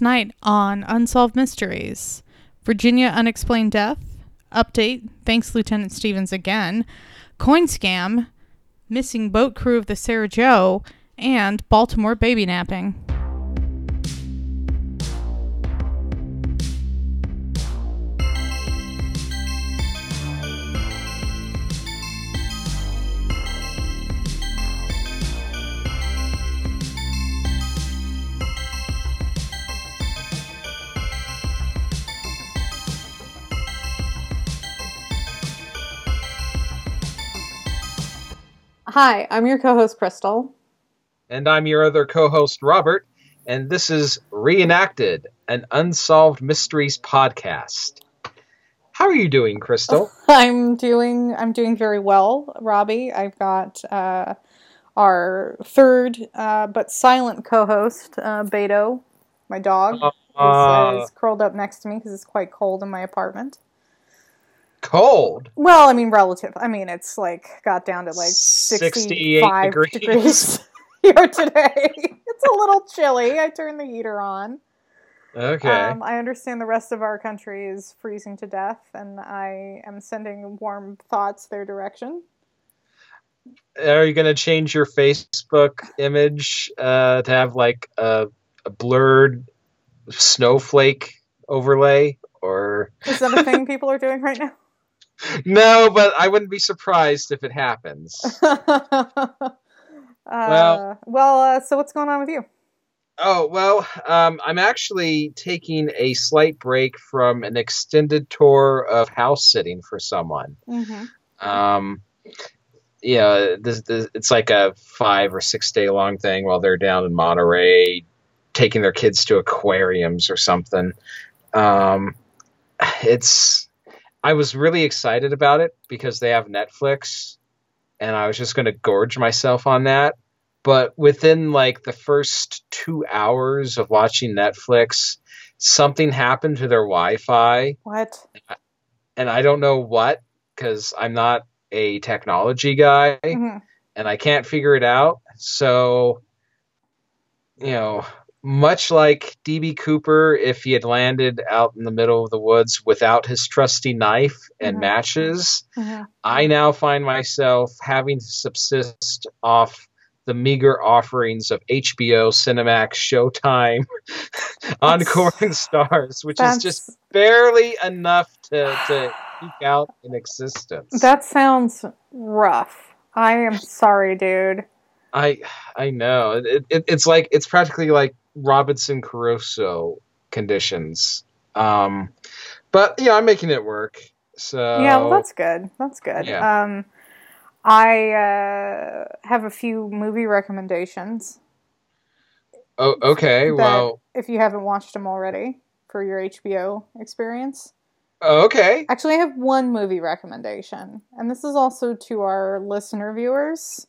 tonight on Unsolved Mysteries Virginia Unexplained Death, Update, thanks Lieutenant Stevens again, Coin Scam, Missing Boat Crew of the Sarah Joe, and Baltimore Baby Napping. Hi, I'm your co-host Crystal. And I'm your other co host, Robert, and this is Reenacted, an Unsolved Mysteries podcast. How are you doing, Crystal? I'm doing I'm doing very well, Robbie. I've got uh, our third uh, but silent co-host, uh, Beto, my dog, Uh, is, is curled up next to me because it's quite cold in my apartment. Cold. Well, I mean, relative. I mean, it's like got down to like 68 65 degrees. degrees here today. it's a little chilly. I turned the heater on. Okay. Um, I understand the rest of our country is freezing to death, and I am sending warm thoughts their direction. are you going to change your Facebook image uh, to have like a, a blurred snowflake overlay? Or. Is that a thing people are doing right now? No, but I wouldn't be surprised if it happens. uh, well, well. Uh, so what's going on with you? Oh, well, um, I'm actually taking a slight break from an extended tour of house sitting for someone. Mm-hmm. Um, yeah, this, this, it's like a five or six day long thing while they're down in Monterey, taking their kids to aquariums or something. Um, it's, I was really excited about it because they have Netflix, and I was just going to gorge myself on that. But within like the first two hours of watching Netflix, something happened to their Wi Fi What? and I don't know what because I'm not a technology guy Mhm. and I can't figure it out. So, you know, much like DB Cooper, if he had landed out in the middle of the woods without his trusty knife and Mhm. matches, Mhm. I now find myself having to subsist off the meager offerings of HBO, Cinemax, Showtime, Encore, and Stars, which is just barely enough to, to eke out in existence. That sounds rough. I am sorry, dude. I I know it, it, it's like it's practically like Robinson Crusoe conditions. Um, but yeah, I'm making it work. So yeah, well, that's good. That's good. Yeah. Um, I uh, have a few movie recommendations. oh, okay. Well, if you haven't watched them already for your HBO experience. oh, okay. Actually, I have one movie recommendation, and this is also to our listener viewers.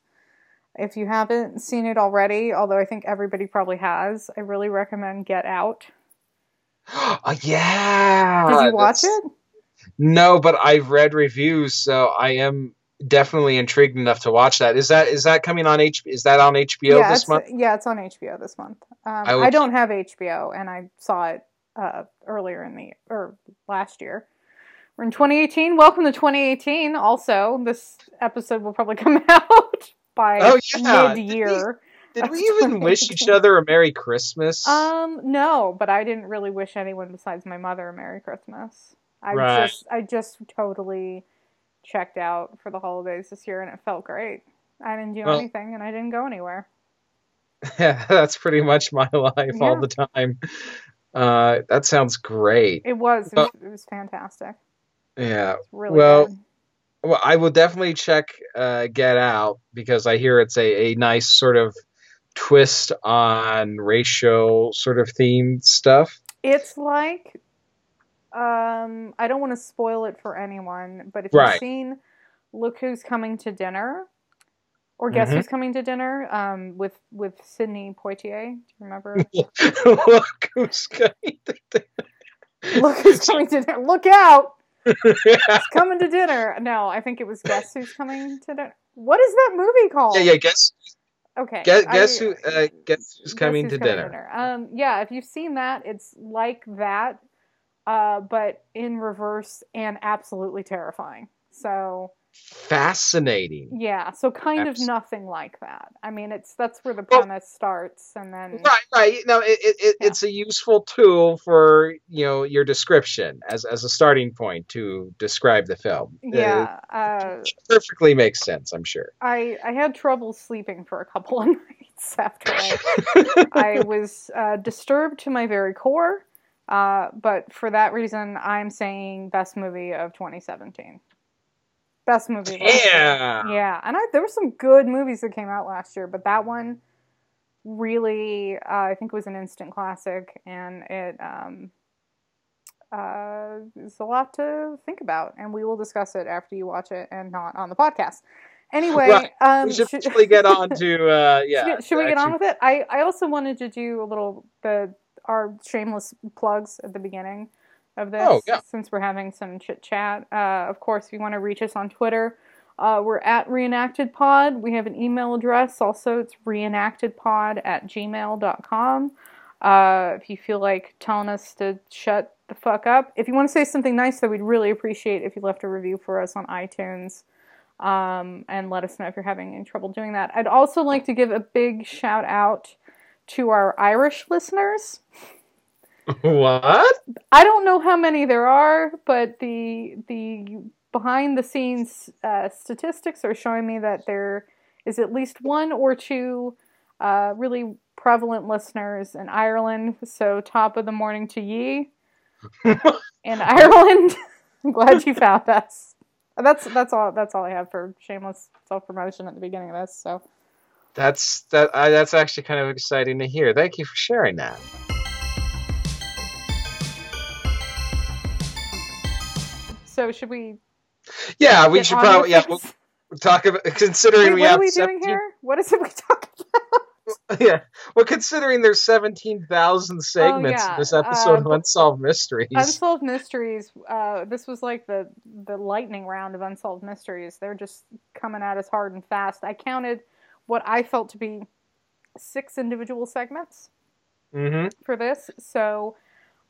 If you haven't seen it already, although I think everybody probably has, I really recommend Get Out. oh, yeah. Did you watch that's- it? No, but I've read reviews, so I am definitely intrigued enough to watch that. Is that is that coming on H? Is that on HBO yeah, this month? yeah, it's on HBO this month. Um, I I, don't have HBO, and I saw it uh, earlier in the or last year. We're in 2018. Welcome to 2018. Also, this episode will probably come out by Oh, yeah. mid-year. Did we even wish each other a Merry Christmas? Um, no, but I didn't really wish anyone besides my mother a Merry Christmas. I Right. just, I just totally checked out for the holidays this year, and it felt great. I didn't do Well- anything, and I didn't go anywhere. yeah, that's pretty much my life Yeah. all the time. Uh, that sounds great. It was, it was, it was fantastic. Yeah. It's really Well, good. Well, I will definitely check uh, Get Out because I hear it's a, a nice sort of twist on racial sort of themed stuff. It's like, um, I don't want to spoil it for anyone, but if Right. you've seen Look Who's Coming to Dinner, or Guess Mhm. Who's Coming to Dinner, um, with with Sidney Poitier, do you remember? Look who's coming to dinner. Look Who's Coming to Dinner. Look out! Dinner. It's coming to dinner. No, I think it was Guess Who's Coming to Dinner. What is that movie called? yeah, yeah. Guess Okay. Guess, I- guess who? Uh, guess who's Guess coming Who's to dinner? Um, yeah, if you've seen that, it's like that, uh, but in reverse and absolutely terrifying. So Fascinating. yeah, so kind of nothing like that. I mean, it's that's where the Well- premise starts, and then Right, right. No, it, it, it Yeah. it's a useful tool for you know your description as as a starting point to describe the film. yeah, uh, it perfectly makes sense. I'm sure. I I had trouble sleeping for a couple of nights after I I was uh, disturbed to my very core. Uh, but for that reason, I'm saying best movie of 2017. Best movie. of last year. Yeah. Yeah, and I, there were some good movies that came out last year, but that one really, uh, I think, was an instant classic, and it um, uh, is a lot to think about, and we will discuss it after you watch it and not on the podcast. Anyway, Right. um, we should should- probably get on to uh, yeah. should, should we get on with it? I, I also wanted to do a little the our shameless plugs at the beginning of this Oh, yeah. since we're having some chit chat. Uh, of course, if you want to reach us on Twitter, uh, we're at reenacted pod. We have an email address also. It's reenactedpod at gmail.com. Uh, if you feel like telling us to shut the fuck up, if you want to say something nice, though, we'd really appreciate if you left a review for us on iTunes um, and let us know if you're having any trouble doing that. I'd also like to give a big shout out to our Irish listeners. What? I don't know how many there are, but the the behind the scenes uh, statistics are showing me that there is at least one or two uh, really prevalent listeners in Ireland. So top of the morning to ye in Ireland. I'm glad you found us. That's that's all that's all I have for shameless self promotion at the beginning of this. So That's that. I, that's actually kind of exciting to hear. Thank you for sharing that. So should we? Yeah, we should probably yeah we'll talk about considering Wait, we what have are we 17 doing here? What is it we talk about? yeah. Well, considering there's 17,000 segments Oh, yeah. in this episode Uh, of Unsolved Mysteries. Unsolved Mysteries. Uh, this was like the the lightning round of Unsolved Mysteries. They're just coming at us hard and fast. I counted what I felt to be six individual segments hmm for this. So,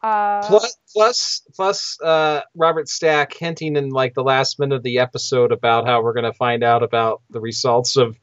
uh, Plus, plus, plus, uh, Robert Stack hinting in like the last minute of the episode about how we're going to find out about the results of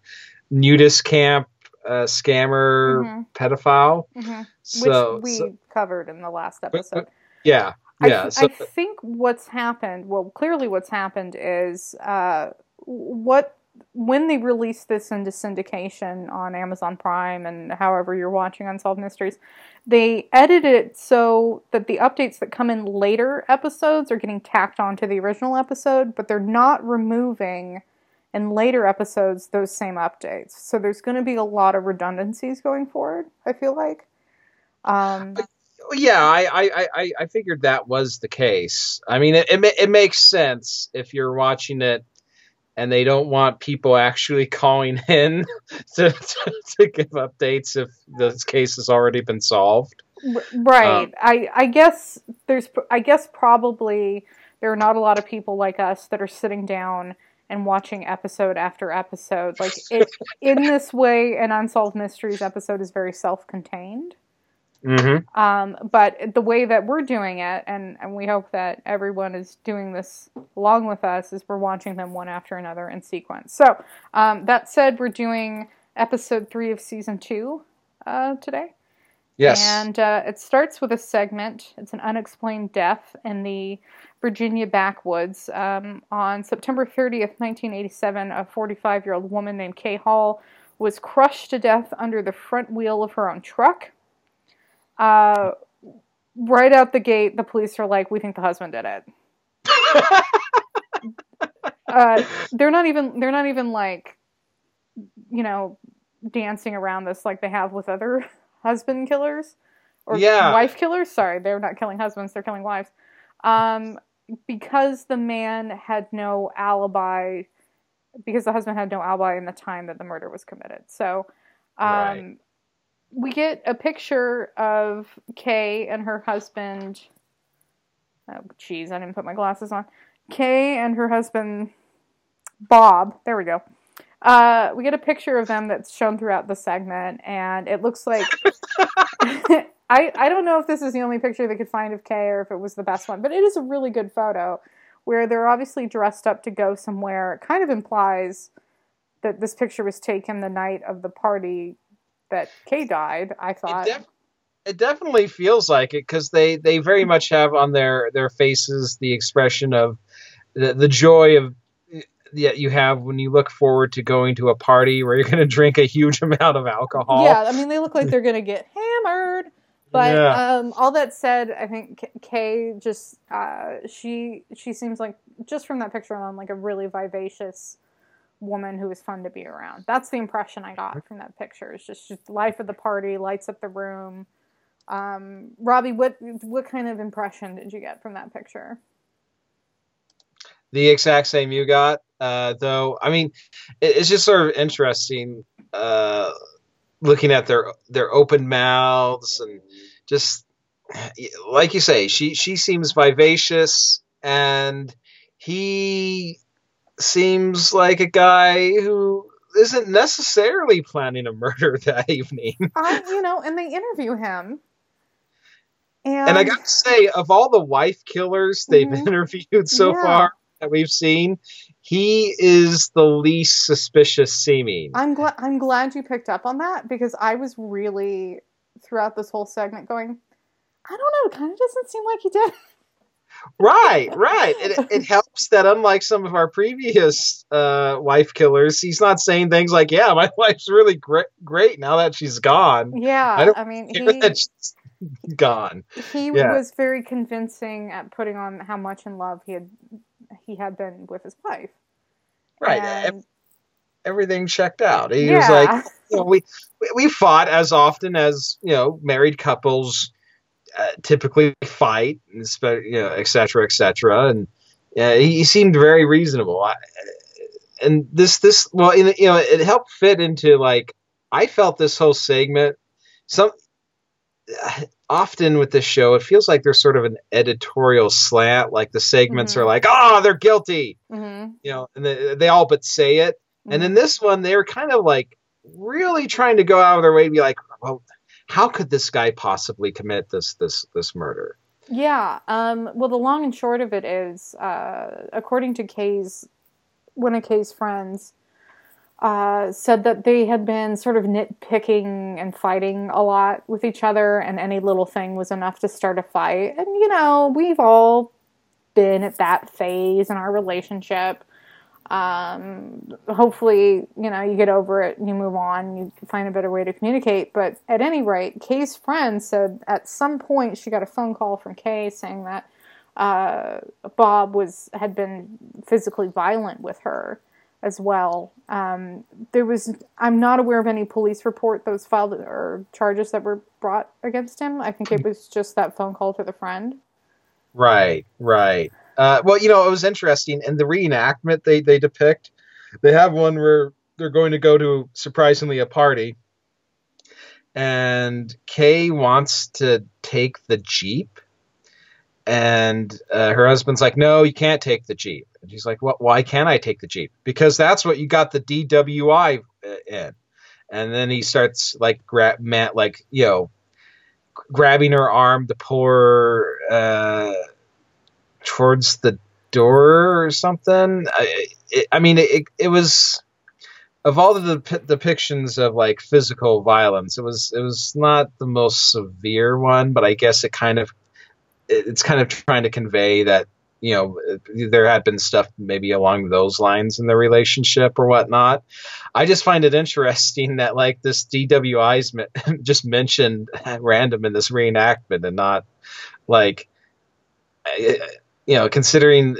nudist camp, uh, scammer, Mhm. pedophile. mhm, So, which we so- covered in the last episode. yeah, I, yeah. th- so, I think what's happened, well, clearly what's happened is uh, what when they release this into syndication on Amazon Prime and however you're watching Unsolved Mysteries, they edit it so that the updates that come in later episodes are getting tacked onto the original episode, but they're not removing in later episodes those same updates. So there's going to be a lot of redundancies going forward. I feel like. Um, yeah, I, I, I- I, figured that was the case. I mean, it, it, it makes sense if you're watching it and they don't want people actually calling in to, to, to give updates if this case has already been solved. Right. Um, I I guess there's I guess probably there are not a lot of people like us that are sitting down and watching episode after episode. Like it, in this way, an unsolved mysteries episode is very self-contained. Mm-hmm. Um, but the way that we're doing it, and, and we hope that everyone is doing this along with us, is we're watching them one after another in sequence. So um, that said, we're doing episode three of season two uh, today. Yes. And uh, it starts with a segment. It's an unexplained death in the Virginia backwoods. Um, on September 30th, 1987, a 45 year old woman named Kay Hall was crushed to death under the front wheel of her own truck. Uh, right out the gate, the police are like, We think the husband did it. Uh, they're not even they're not even like you know dancing around this like they have with other husband killers or Yeah. wife killers sorry they're not killing husbands they're killing wives um because the man had no alibi because the husband had no alibi in the time that the murder was committed so um Right. We get a picture of Kay and her husband. Oh jeez i didn't put my glasses on. Kay and her husband Bob, there we go, Uh, we get a picture of them that's shown throughout the segment, and it looks like I I don't know if this is the only picture they could find of Kay or if it was the best one, but it is a really good photo where they're obviously dressed up to go somewhere. It kind of implies that this picture was taken the night of the party that Kay died. I thought. It, def- it definitely feels like it because they they very much have on their their faces the expression of the, the joy of that you have when you look forward to going to a party where you're going to drink a huge amount of alcohol. Yeah, I mean they look like they're going to get hammered. But Yeah. um, all that said, I think K- Kay just uh, she she seems like just from that picture on like a really vivacious woman who was fun to be around. That's the impression I got from that picture. It's just, just life of the party, lights up the room. Um, Robbie, what what kind of impression did you get from that picture? the exact same you got. Uh, though, I mean, it, it's just sort of interesting uh, looking at their their open mouths and just like you say, she she seems vivacious and he seems like a guy who isn't necessarily planning a murder that evening. I, you know, and they interview him, and, And I got to say, of all the wife killers they've Mhm. interviewed so Yeah. far that we've seen, he is the least suspicious seeming. I'm glad I'm glad you picked up on that because I was really throughout this whole segment going, I don't know, it kind of doesn't seem like he did. right, right. It, it helps that unlike some of our previous uh, wife killers, he's not saying things like, "Yeah, my wife's really great, great now that she's gone." I Yeah, don't I, mean, he that she's gone. he yeah. was very convincing at putting on how much in love he had he had been with his wife. Right. And- Everything checked out. He yeah, was like, you know, we we- we fought as often as you know married couples uh, typically fight, and you know, et cetera, et cetera, and yeah, he, seemed very reasonable. I, and this this well, in, you know, it helped fit into like I felt this whole segment. Some often with this show, it feels like there's sort of an editorial slant. Like the segments Mhm. are like, oh, they're guilty, hmm you know, and they, they all but say it. And in this one, they were kind of like really trying to go out of their way to be like, well, how could this guy possibly commit this this this murder? Yeah. Um, well, the long and short of it is, uh, according to Kay's, one of Kay's friends, uh, said that they had been sort of nitpicking and fighting a lot with each other, and any little thing was enough to start a fight. And, you know, we've all been at that phase in our relationship. Um, hopefully, you know, you get over it, you move on, you find a better way to communicate. But at any rate, Kay's friend said at some point she got a phone call from Kay saying that uh, Bob was had been physically violent with her as well. Um, there was I'm not aware of any police report that was filed or charges that were brought against him. I think it was just that phone call to the friend. Right, right. Uh, well, you know, it was interesting in the reenactment they they depict. They have one where they're going to go to surprisingly a party, and Kay wants to take the jeep, and uh, her husband's like, "No, you can't take the jeep." And she's like, "What? Why can't I take the jeep? Because that's what you got the DWI in." And then he starts like grab Matt, like you know, grabbing her arm to pull her uh, towards the door or something. I, it, I mean, it, it was of all the dep- depictions of like physical violence, it was it was not the most severe one, but I guess it kind of it- it's kind of trying to convey that you know there had been stuff maybe along those lines in the relationship or whatnot. I just find it interesting that like this DWI's me- just mentioned random in this reenactment and not like you know considering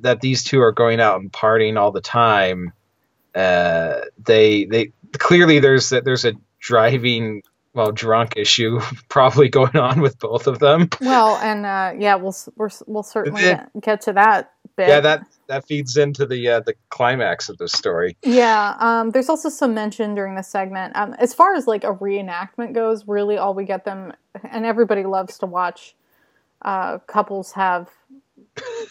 that these two are going out and partying all the time uh they they clearly there's that there's a driving well drunk issue probably going on with both of them Well, and uh, yeah, we'll we're, we'll certainly get to that bit. yeah that that feeds into the uh, the climax of the story Yeah, um, there's also some mention during the segment. Um, as far as like a reenactment goes, really all we get them, and everybody loves to watch uh, couples have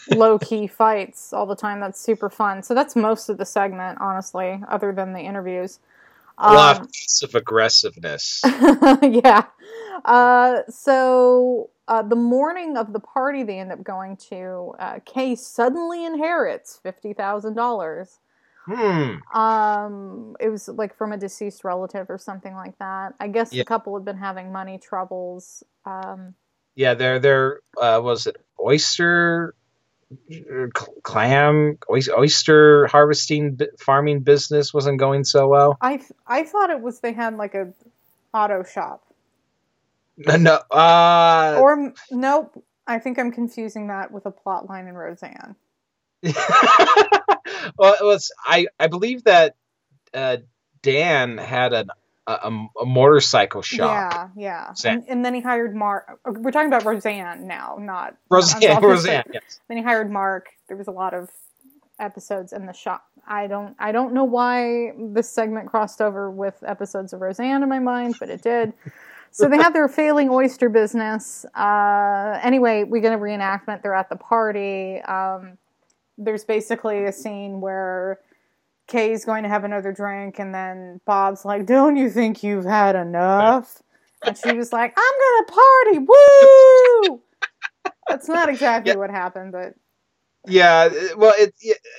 low key fights all the time. That's super fun. So that's most of the segment, honestly, other than the interviews. A lot Um, of passive aggressiveness. yeah. Uh, so uh, the morning of the party they end up going to, uh, Kay suddenly inherits fifty thousand dollars. Hmm. Um, it was like from a deceased relative or something like that. I guess Yeah. the couple had been having money troubles. Um, Yeah, their their uh, was it oyster, clam, oyster harvesting farming business wasn't going so well. I th- I thought it was they had like a auto shop No, no uh, or nope. I think I'm confusing that with a plot line in Roseanne. well, it was I I believe that uh, Dan had an, a a motorcycle shop. Yeah, yeah. And, and then he hired Mark. We're talking about Roseanne now, not Roseanne, not Roseanne, yes. Then he hired Mark. There was a lot of episodes in the shop. I don't I don't know why this segment crossed over with episodes of Roseanne in my mind, but it did. So they have their failing oyster business. Uh, anyway, we get a reenactment. They're at the party. Um, there's basically a scene where Kay's going to have another drink, and then Bob's like, "Don't you think you've had enough?" And she was like, "I'm gonna party, woo!" That's not exactly Yeah. what happened, but Yeah, uh, well, it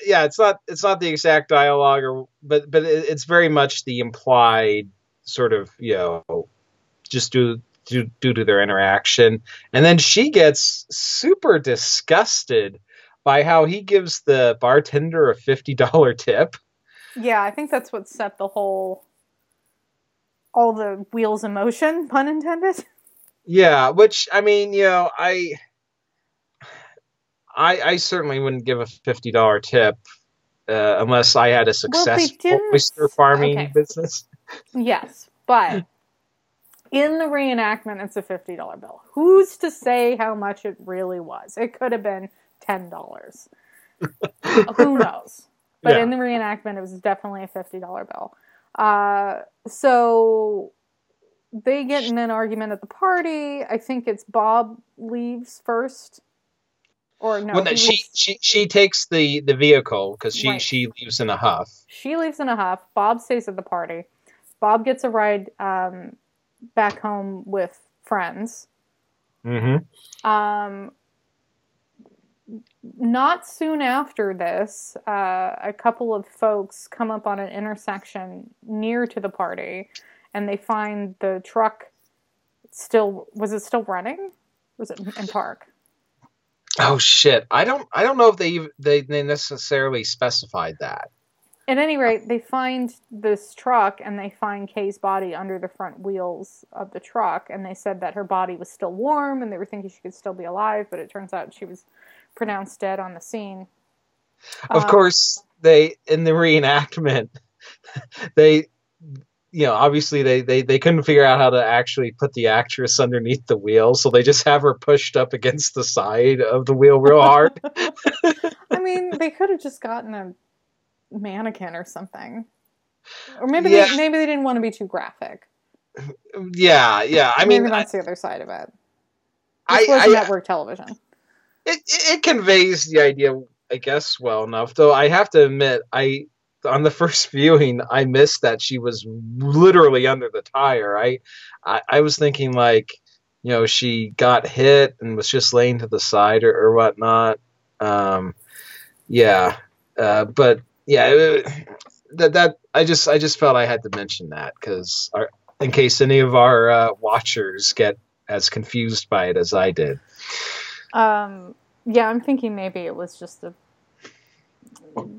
yeah, it's not it's not the exact dialogue, or but but it, it's very much the implied sort of you know just due due due to their interaction, and then she gets super disgusted by how he gives the bartender a fifty dollar tip. Yeah, I think that's what set the whole all the wheels in motion, pun intended. Yeah, which I mean, you know, I I, I certainly wouldn't give a fifty dollar tip uh, unless I had a successful didn't- oyster farming okay. business. Yes, but in the reenactment, it's a fifty dollar bill. Who's to say how much it really was? It could have been ten dollars. Who knows? But Yeah. in the reenactment, it was definitely a fifty dollar bill. Uh, so they get in an argument at the party. I think it's Bob leaves first, or no? well, no, she, leaves- she she takes the the vehicle because she Right. she leaves in a huff. She leaves in a huff. Bob stays at the party. Bob gets a ride um, back home with friends. Mm-hmm. Um, not soon after this, uh, a couple of folks come up on an intersection near to the party, and they find the truck still. Was it still running? Was it in park? Oh shit! I don't I don't know if they they they necessarily specified that. At any rate, they find this truck and they find Kay's body under the front wheels of the truck. And they said that her body was still warm and they were thinking she could still be alive, but it turns out she was pronounced dead on the scene. Of Um, course, they in the reenactment, they, you know, obviously they, they they couldn't figure out how to actually put the actress underneath the wheel, so they just have her pushed up against the side of the wheel real hard. I mean, they could have just gotten a mannequin or something. Or maybe Yeah. they, maybe they didn't want to be too graphic. yeah, yeah. I mean, maybe I, that's the other side of it. I, was I- network television. It, it conveys the idea, I guess, well enough. Though I have to admit, I on the first viewing, I missed that she was literally under the tire. I I, I was thinking like, you know, she got hit and was just laying to the side or, or whatnot. Um, yeah, uh, but yeah, that that I just I just felt I had to mention that because in case any of our uh, watchers get as confused by it as I did. Um, yeah, I'm thinking maybe it was just a.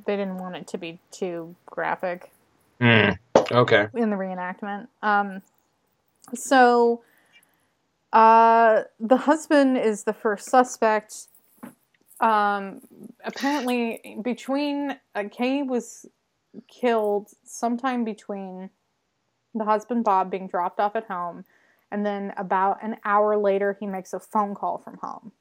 They didn't want it to be too graphic Mm, okay. in the reenactment. Um, so, uh, the husband is the first suspect. Um, apparently, between uh, Kay was killed sometime between the husband Bob being dropped off at home, and then about an hour later, he makes a phone call from home.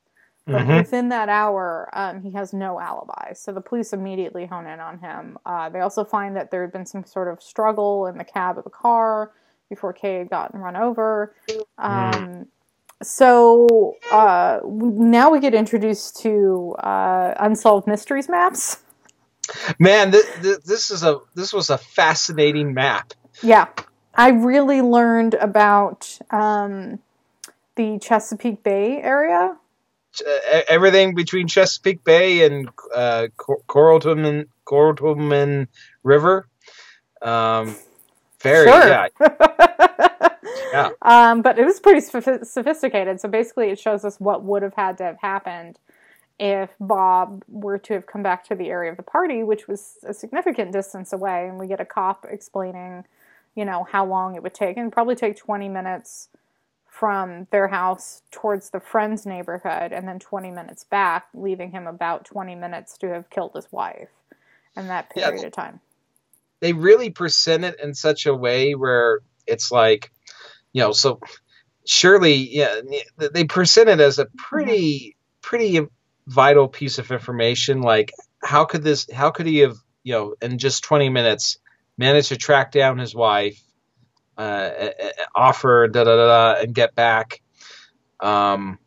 But Mhm. within that hour, um, he has no alibi. So the police immediately hone in on him. Uh, they also find that there had been some sort of struggle in the cab of the car before Kay had gotten run over. Um, so uh, now we get introduced to uh, unsolved mysteries maps. Man, this, this is a this was a fascinating map. Yeah, I really learned about um, the Chesapeake Bay area. Uh, everything between Chesapeake Bay and uh, Corrotoman Corrotoman River. Um, very sure. yeah. yeah. Um, but it was pretty sophisticated. So basically, it shows us what would have had to have happened if Bob were to have come back to the area of the party, which was a significant distance away, and we get a cop explaining, you know, how long it would take, and probably take 20 minutes from their house towards the friend's neighborhood, and then 20 minutes back, leaving him about 20 minutes to have killed his wife in that period yeah, of time. They really present it in such a way where it's like, you know, so surely, yeah, they present it as a pretty, pretty vital piece of information like how could this how could he have you know in just 20 minutes managed to track down his wife uh, offer da da da and get back. Um,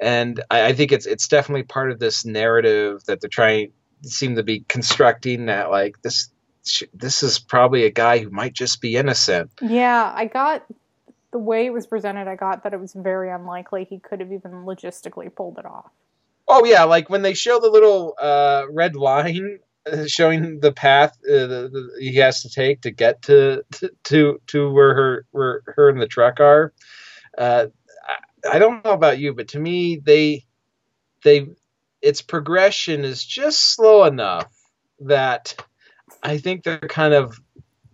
and I, I, think it's it's definitely part of this narrative that they're trying seem to be constructing that like this this is probably a guy who might just be innocent. Yeah i got the way it was presented i got that it was very unlikely he could have even logistically pulled it off. Oh yeah, like when they show the little uh, red line showing the path uh, the, the, he has to take to get to to to where her where her and the truck are. Uh, I, I don't know about you, but to me, they they its progression is just slow enough that I think they're kind of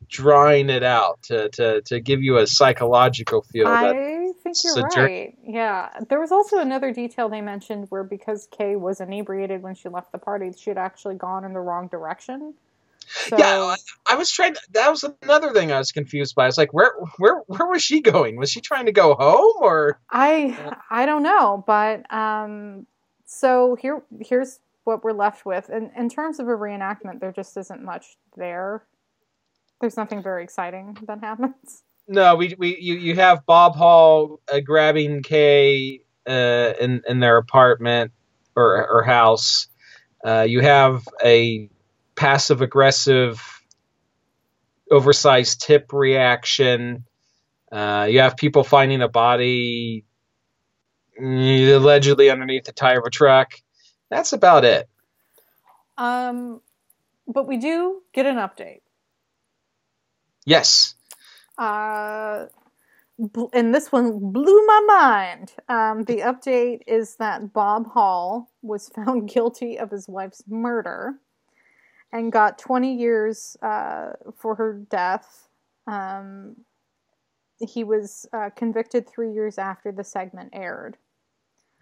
drawing it out to, to, to give you a psychological feel. I think you're right. Yeah. There was also another detail they mentioned where because Kay was inebriated when she left the party, she had actually gone in the wrong direction. So... Yeah, I was trying. To, that was another thing I was confused by. It's like, where, where, where was she going? Was she trying to go home, or I, I don't know. But um, so here, here's what we're left with. In in terms of a reenactment, there just isn't much there. There's nothing very exciting that happens. No, we we you, you have Bob Hall uh, grabbing Kay uh, in in their apartment or or house. Uh, you have a passive aggressive, oversized tip reaction. Uh, you have people finding a body mm, allegedly underneath the tire of a truck. That's about it. Um, but we do get an update. Yes. Uh, and this one blew my mind. Um, the update is that Bob Hall was found guilty of his wife's murder and got 20 years uh, for her death. Um, he was uh, convicted three years after the segment aired.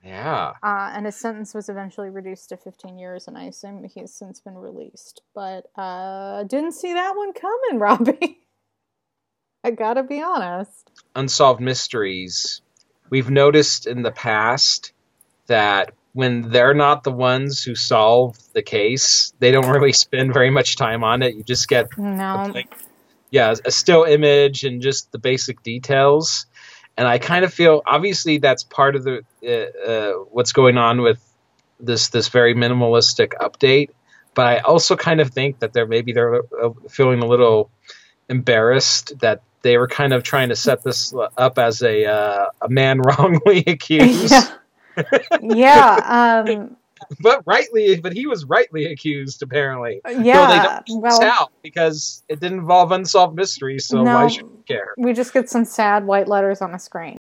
Yeah. Uh, and his sentence was eventually reduced to 15 years, and I assume he has since been released. But uh, didn't see that one coming, Robbie. I gotta be honest. Unsolved mysteries. We've noticed in the past that when they're not the ones who solve the case, they don't really spend very much time on it. You just get no. Like, yeah, a still image and just the basic details. And I kind of feel obviously that's part of the uh, uh, what's going on with this this very minimalistic update. But I also kind of think that they're maybe they're uh, feeling a little embarrassed that they were kind of trying to set this up as a uh, a man wrongly accused. Yeah. yeah um, but rightly, but he was rightly accused apparently. Yeah. So well, out because it didn't involve unsolved mysteries, so no, why should we care? We just get some sad white letters on the screen.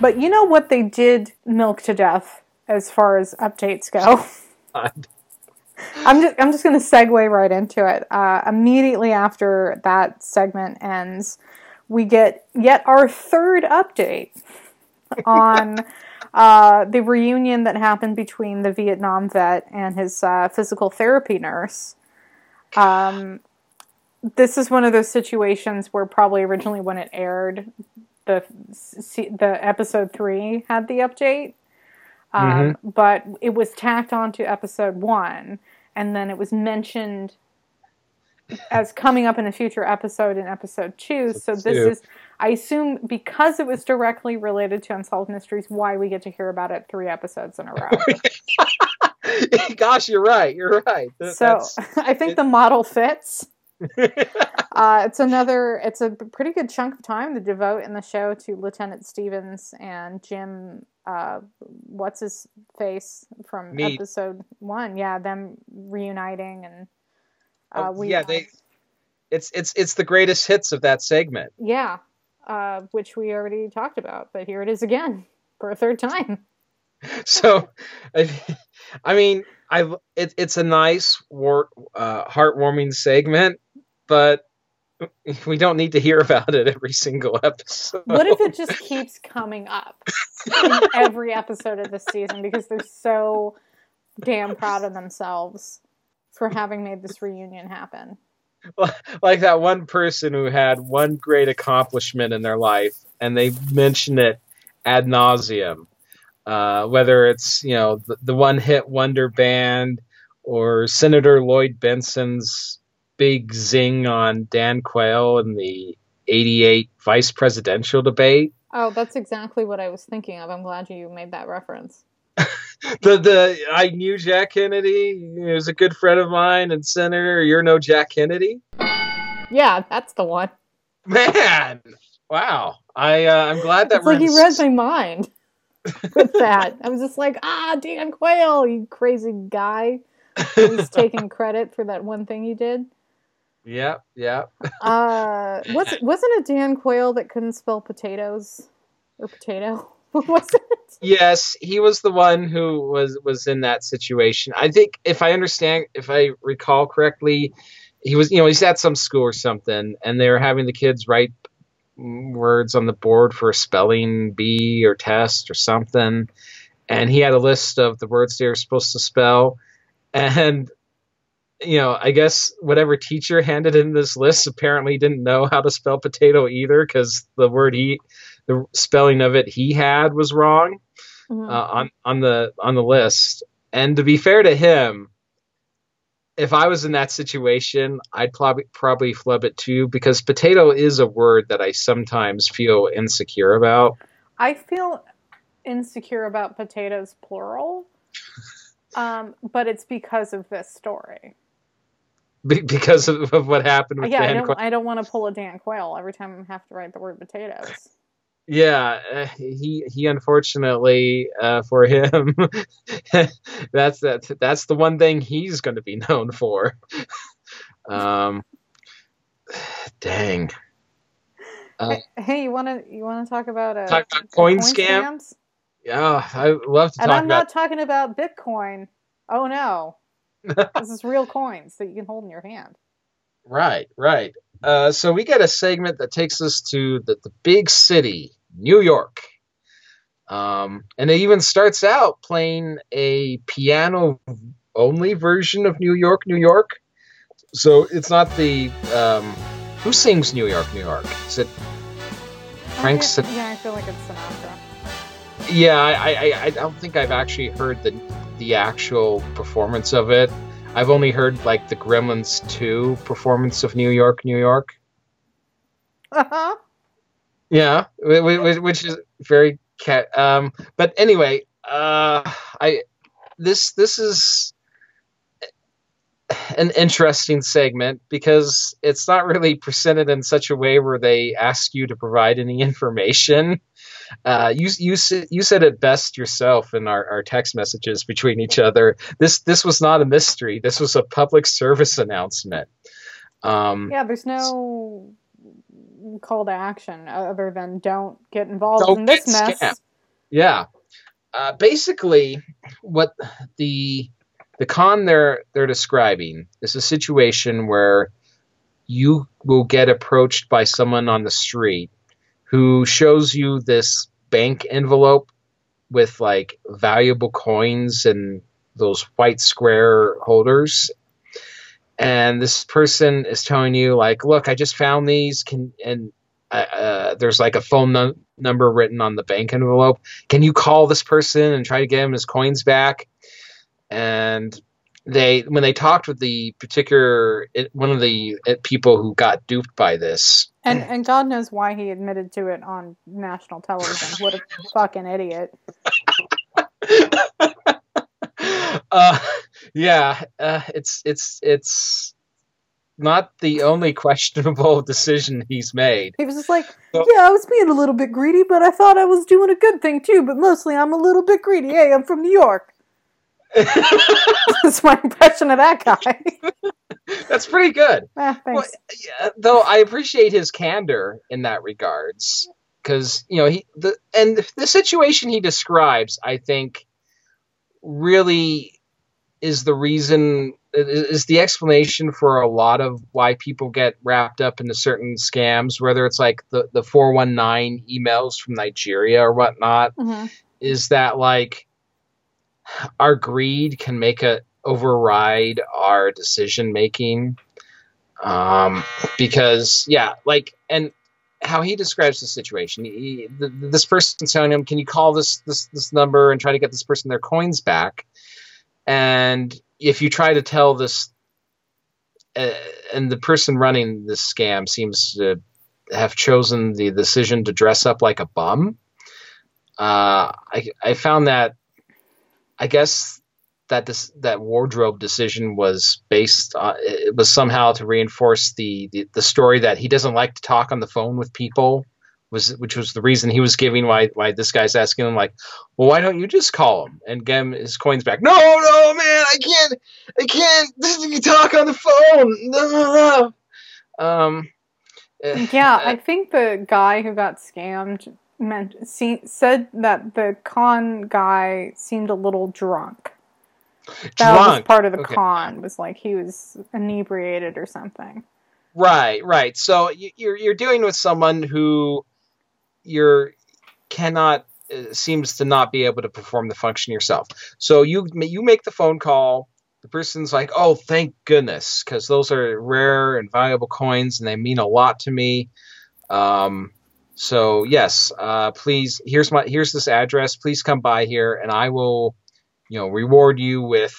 But you know what they did milk to death as far as updates go. I'm just I'm just going to segue right into it. Uh, immediately after that segment ends, we get yet our third update on uh, the reunion that happened between the Vietnam vet and his uh, physical therapy nurse. Um, this is one of those situations where probably originally when it aired, the the episode three had the update, um, mm-hmm. but it was tacked on to episode one. and then it was mentioned as coming up in a future episode in episode two. So this is, I assume, because it was directly related to Unsolved Mysteries, why we get to hear about it three episodes in a row. Gosh, you're right. You're right. So I think the model fits. Uh, it's another. It's a pretty good chunk of time to devote in the show to Lieutenant Stevens and Jim. Uh, what's his face from Mead. episode one? Yeah, them reuniting and. Uh, Oh, we, yeah, they- it's it's it's the greatest hits of that segment. Yeah, uh, which we already talked about, but here it is again for a third time. So, I, I mean, I it, it's a nice, war, uh, heartwarming segment, but we don't need to hear about it every single episode. What if it just keeps coming up in every episode of this season because they're so damn proud of themselves for having made this reunion happen? like that one person who had one great accomplishment in their life and they mention it ad nauseum uh, whether it's you know the, the one hit wonder band or senator lloyd bentsen's big zing on dan quayle in the 88 vice presidential debate Oh, that's exactly what I was thinking of. I'm glad you made that reference. the the i knew jack kennedy he was a good friend of mine and senator you're no jack kennedy Yeah, that's the one. man wow i uh, i'm glad that It's like he read my mind with that. I was just like, ah, Dan Quayle, you crazy guy. He's taking credit for that one thing he did. Yep, yep. Uh, was wasn't it Dan Quayle that couldn't spell potatoes or potato? Was it? Yes, he was the one who was was in that situation. I think if I understand, if I recall correctly, he was you know he's at some school or something, and they were having the kids write words on the board for a spelling bee or test or something, and he had a list of the words they were supposed to spell, and you know, I guess whatever teacher handed him this list apparently didn't know how to spell potato either because the word he, the spelling of it he had was wrong Mhm. uh, on on the on the list. And to be fair to him, if I was in that situation, I'd probably probably flub it too because potato is a word that I sometimes feel insecure about. I feel insecure about potatoes plural, um, but it's because of this story. Be- because of, of what happened with yeah, I Dan don't. Quayle. I don't want to pull a Dan Quayle every time I have to write the word potatoes. Yeah, uh, he he unfortunately uh, for him, that's that that's the one thing he's going to be known for. um, dang. Uh, Hey, you want to you want to talk about a, Talk about coin scam? scams? yeah, I love to talk. And I'm about. not talking about Bitcoin. Oh no, this is real coins that you can hold in your hand. Right, right. Uh, so we get a segment that takes us to the, the big city, New York. Um, and it even starts out playing a piano only version of New York, New York. So it's not the. Um, who sings New York, New York? Is it Frank I Sin- yeah, I feel like it's Sinatra. Yeah, I, I, I don't think I've actually heard the the actual performance of it. I've only heard like the Gremlins 2 performance of New York, New York. Uh-huh. Yeah, whi- whi- whi- which is very cat. Um, but anyway, uh, I this this is an interesting segment because it's not really presented in such a way where they ask you to provide any information. Uh, you you you said it best yourself in our, our text messages between each other. This this was not a mystery. This was a public service announcement. Um, Yeah, there's no call to action other than don't get involved Don't in this mess. scammed. Yeah. Uh, basically, what the the con they're they're describing is a situation where you will get approached by someone on the street who shows you this bank envelope with like valuable coins and those white square holders. And this person is telling you like look i just found these. Can and uh, uh, there's like a phone num- number written on the bank envelope. Can you call this person and try to get him his coins back? And they when they talked with the particular one of the it, people who got duped by this And and God knows why he admitted to it on national television. What a fucking idiot. uh, yeah, uh, it's it's it's not the only questionable decision he's made. He was just like, So- Yeah, I was being a little bit greedy, but I thought I was doing a good thing too, but mostly I'm a little bit greedy. Hey, I'm from New York. That's my impression of that guy. That's pretty good. ah, thanks. Yeah, though I appreciate his candor in that regards, because you know he the and the situation he describes, I think, really is the reason is the explanation for a lot of why people get wrapped up into certain scams, whether it's like the the four one nine emails from Nigeria or whatnot. Mhm. Is that like our greed can make it override our decision making? um, because yeah, like and how he describes the situation. He, the, this person's telling him, "Can you call this this this number and try to get this person their coins back?" And if you try to tell this, uh, and the person running this scam seems to have chosen the decision to dress up like a bum. Uh, I I found that, I guess that this that wardrobe decision was based on it was somehow to reinforce the, the the story that he doesn't like to talk on the phone with people was which was the reason he was giving why why this guy's asking him like well why don't you just call him? And get him his coins back no no man i can't i can't this isn't you talk on the phone. No no no um eh, Yeah, I think the guy who got scammed meant see, said that the con guy seemed a little drunk. That was part of the Okay. con. Was like he was inebriated or something. Right, right. So you- you're you're dealing with someone who you're cannot uh, seems to not be able to perform the function yourself. So you you make the phone call. The person's like, "Oh, thank goodness," because those are rare and valuable coins, and they mean a lot to me. Um, so yes, uh, please. Here's my here's this address. Please come by here, and I will, you know, reward you with,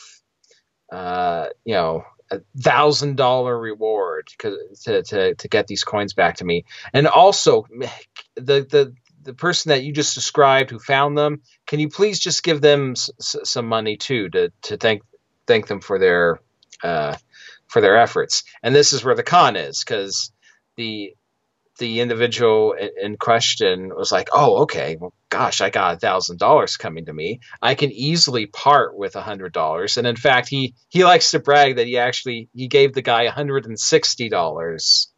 uh, you know, a thousand dollar reward to, to to get these coins back to me. And also, the the the person that you just described who found them, can you please just give them s- some money too to to thank thank them for their uh, for their efforts? And this is where the con is because the the individual in, question was like, "Oh, okay. Well, gosh, I got a thousand dollars coming to me. I can easily part with a hundred dollars." And in fact, he he likes to brag that he actually he gave the guy a hundred and sixty dollars.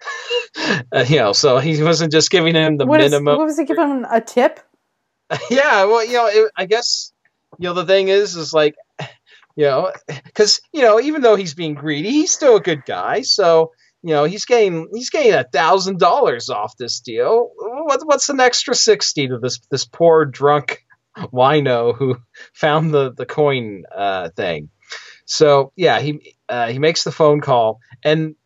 uh, you know, so he wasn't just giving him the What is- minimum. what was he giving him a tip? yeah, well, you know, it, I guess you know the thing is, is like, you know, because you know, even though he's being greedy, he's still a good guy. So you know, he's getting he's getting a thousand dollars off this deal. What, what's an extra sixty to this this poor drunk wino who found the the coin uh, thing? So yeah, he uh, he makes the phone call and.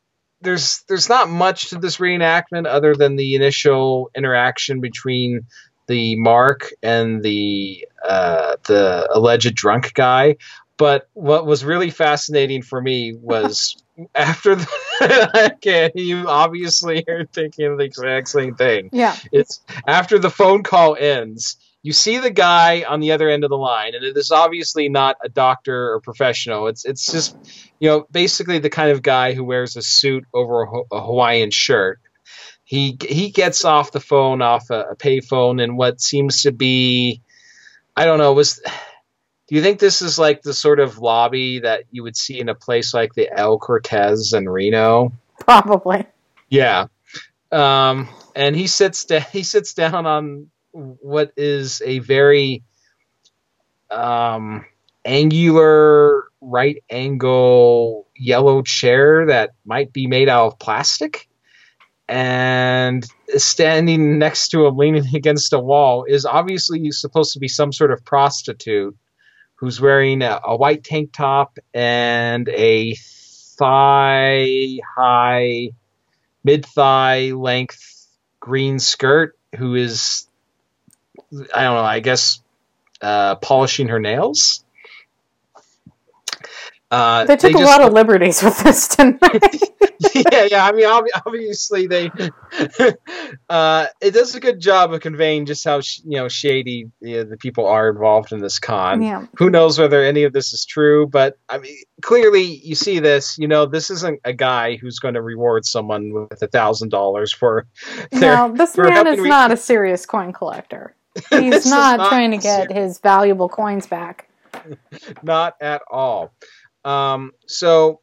There's there's not much to this reenactment other than the initial interaction between the mark and the uh, the alleged drunk guy. But what was really fascinating for me was after the okay, you obviously are thinking the exact same thing. Yeah, It's after the phone call ends, you see the guy on the other end of the line, and it is obviously not a doctor or professional. It's it's just you know basically the kind of guy who wears a suit over a, a Hawaiian shirt. He he gets off the phone off a, a payphone in what seems to be, I don't know, was. Do you think this is like the sort of lobby that you would see in a place like the El Cortez in Reno? probably. Yeah. Um, and he sits da- he sits down on what is a very um, angular right angle yellow chair that might be made out of plastic. And standing next to him, leaning against a wall, is obviously supposed to be some sort of prostitute who's wearing a, a white tank top and a thigh high mid thigh length green skirt who is I don't know, I guess uh, polishing her nails. Uh, They took a just- lot of liberties with this, didn't they? yeah, yeah. I mean, ob- obviously they. uh, it does a good job of conveying just how sh- you know shady the, the people are involved in this con. yeah. Who knows whether any of this is true? But I mean, clearly you see this. You know, this isn't a guy who's going to reward someone with a thousand dollars for their. No, this man is re- not a serious coin collector. He's not, not trying to get serious. his valuable coins back. not at all. Um, so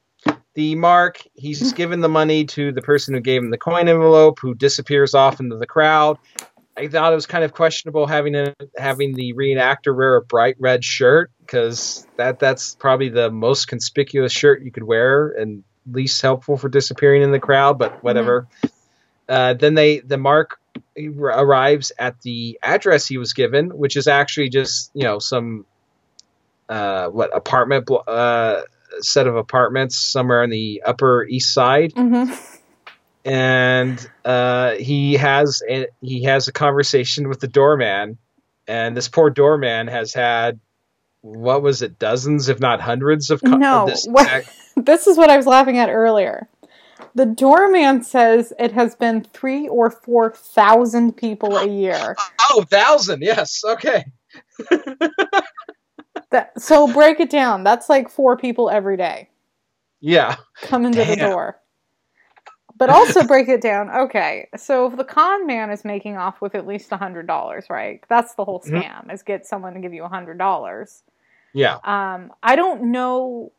the mark, he's given the money to the person who gave him the coin envelope, who disappears off into the crowd. I thought it was kind of questionable having a, having the reenactor wear a bright red shirt because that that's probably the most conspicuous shirt you could wear and least helpful for disappearing in the crowd. But whatever. Uh, then they the mark arrives at the address he was given, which is actually just you know some uh, what apartment uh, set of apartments somewhere on the Upper East Side, hmm and uh, he has a, he has a conversation with the doorman, and this poor doorman has had what was it, dozens if not hundreds of co- No, of this what- This is what I was laughing at earlier. The doorman says it has been three or four thousand people a year. oh thousand yes okay That, so break it down. That's like four people every day yeah come into the door. But also break it down. Okay, so if the con man is making off with at least a hundred dollars, right? That's the whole Mhm. scam: is get someone to give you a hundred dollars. yeah Um, I don't know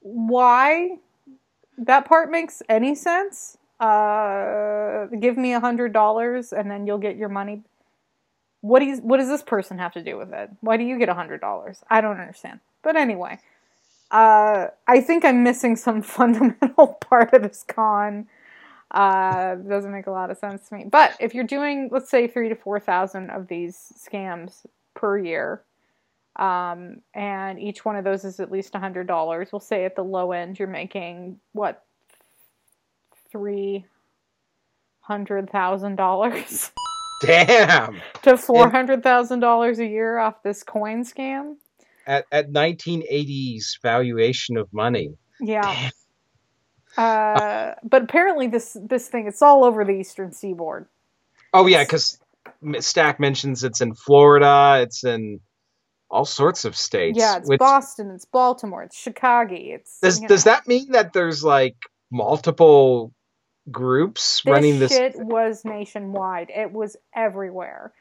why that part makes any sense. Uh, give me a hundred dollars and then you'll get your money. What do what does this person have to do with it? Why do you get a hundred dollars? I don't understand. But anyway, uh, I think I'm missing some fundamental part of this con. Uh, doesn't make a lot of sense to me. But if you're doing, let's say, three to four thousand of these scams per year, um, and each one of those is at least a hundred dollars. We'll say at the low end, you're making what three hundred thousand dollars damn to four hundred thousand dollars a year off this coin scam. at at 1980s valuation of money Yeah. Uh, but apparently this this thing it's all over the eastern seaboard. Oh yeah, because Stack mentions it's in Florida, it's in all sorts of states. yeah, it's which- Boston, it's Baltimore, it's Chicago. It's does does know. that mean that there's like multiple groups this running this? shit was nationwide. It was everywhere.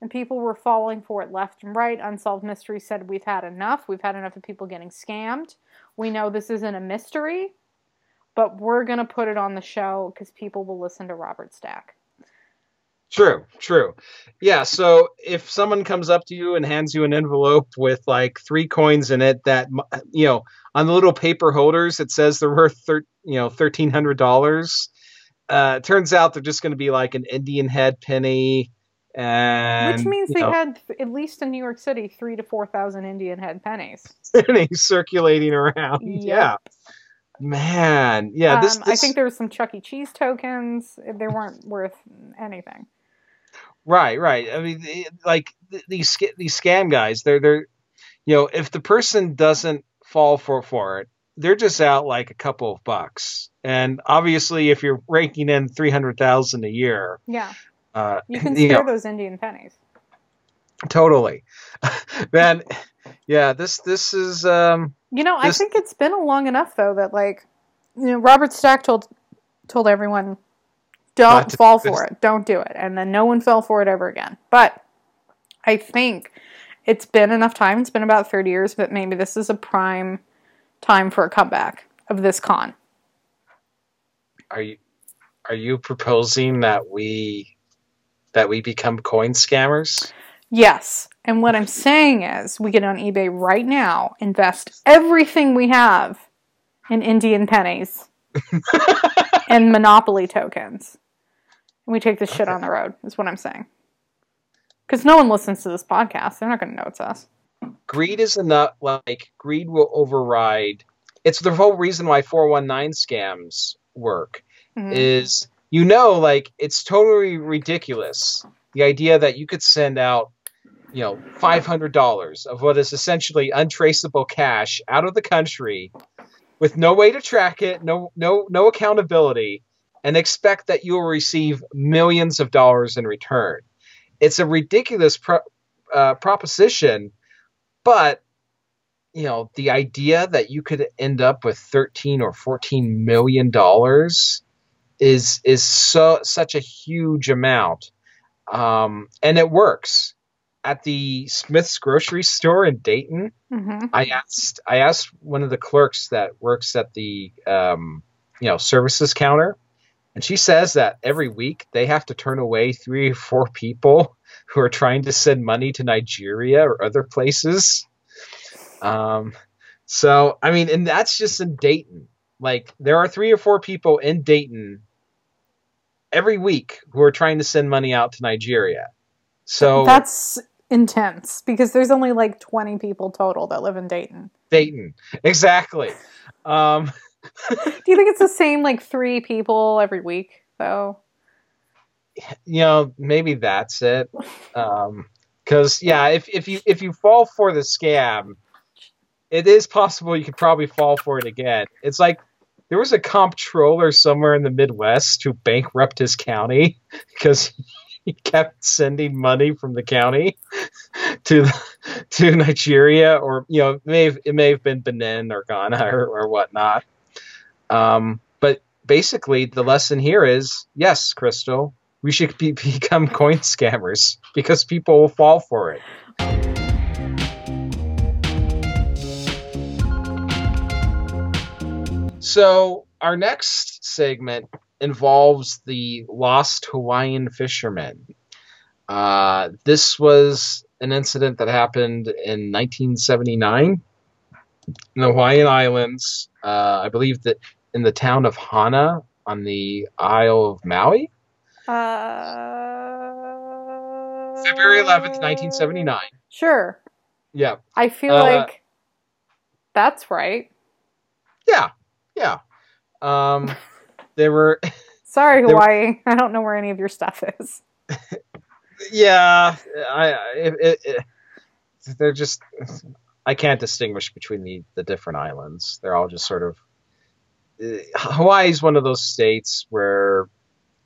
And people were falling for it left and right. Unsolved Mysteries said we've had enough. We've had enough of people getting scammed. We know this isn't a mystery, but we're going to put it on the show because people will listen to Robert Stack. True, true. Yeah, so if someone comes up to you and hands you an envelope with like three coins in it that you know, on the little paper holders it says they're worth thir- you know, $1300, uh it turns out they're just going to be like an Indian head penny and Which means they know, had, at least in New York City, three to 4,000 Indian head pennies. pennies circulating around. Yep. Yeah. Man, yeah, this, um, I think there was some Chuck E. Cheese tokens. They weren't worth anything. Right, right. I mean, like these these scam guys, they're they're, you know, if the person doesn't fall for for it, they're just out like a couple of bucks. And obviously, if you're raking in three hundred thousand a year, Yeah, uh, you can you know, those Indian pennies. totally, man. Yeah, this this is um, You know, I think it's been long enough though that like, you know, Robert Stack told told everyone, don't to fall for this. it, don't do it, and then no one fell for it ever again. But I think it's been enough time. It's been about thirty years, but maybe this is a prime time for a comeback of this con. are you are you proposing that we that we become coin scammers? Yes. And what I'm saying is, we get on eBay right now, invest everything we have in Indian pennies and Monopoly tokens. And we take this shit on the road, is what I'm saying. Because no one listens to this podcast. They're not going to know it's us. Greed is enough like greed will override it's the whole reason why 419 scams work Mhm. is you know like it's totally ridiculous the idea that you could send out you know, five hundred dollars of what is essentially untraceable cash out of the country, with no way to track it, no no no accountability, and expect that you will receive millions of dollars in return. It's a ridiculous pro- uh, proposition, but you know the idea that you could end up with 13 or 14 million dollars is is so such a huge amount um, and it works at the smith's grocery store in dayton Mm-hmm. i asked i asked one of the clerks that works at the um, you know services counter and she says that every week they have to turn away three or four people who are trying to send money to nigeria or other places um, so I mean, and that's just in Dayton. Like there are three or four people in Dayton every week who are trying to send money out to Nigeria. So That's intense because there's only like 20 people total that live in Dayton. Dayton, exactly. Um, Do you think it's the same like three people every week though? You know, maybe that's it. Um, because yeah, if if you if you fall for the scam, it is possible you could probably fall for it again. It's like there was a comptroller somewhere in the Midwest who bankrupted his county because he kept sending money from the county to to Nigeria, or you know, it may have, it may have been Benin or Ghana or, or whatnot. Um, but basically, the lesson here is yes, Crystal, we should be, become coin scammers because people will fall for it. So, our next segment involves the lost Hawaiian fishermen. Uh, this was an incident that happened in 1979 in the Hawaiian Islands. Uh, I believe that in the town of Hana on the Isle of Maui. Uh February 11th, 1979. Sure. Yeah. I feel Uh, like that's right. Yeah. Yeah. Um, there were, Sorry, there- Hawaii. I don't know where any of your stuff is. yeah, I, it, it, it, they're just, I can't distinguish between the, the different islands. They're all just sort of, uh, is one of those states where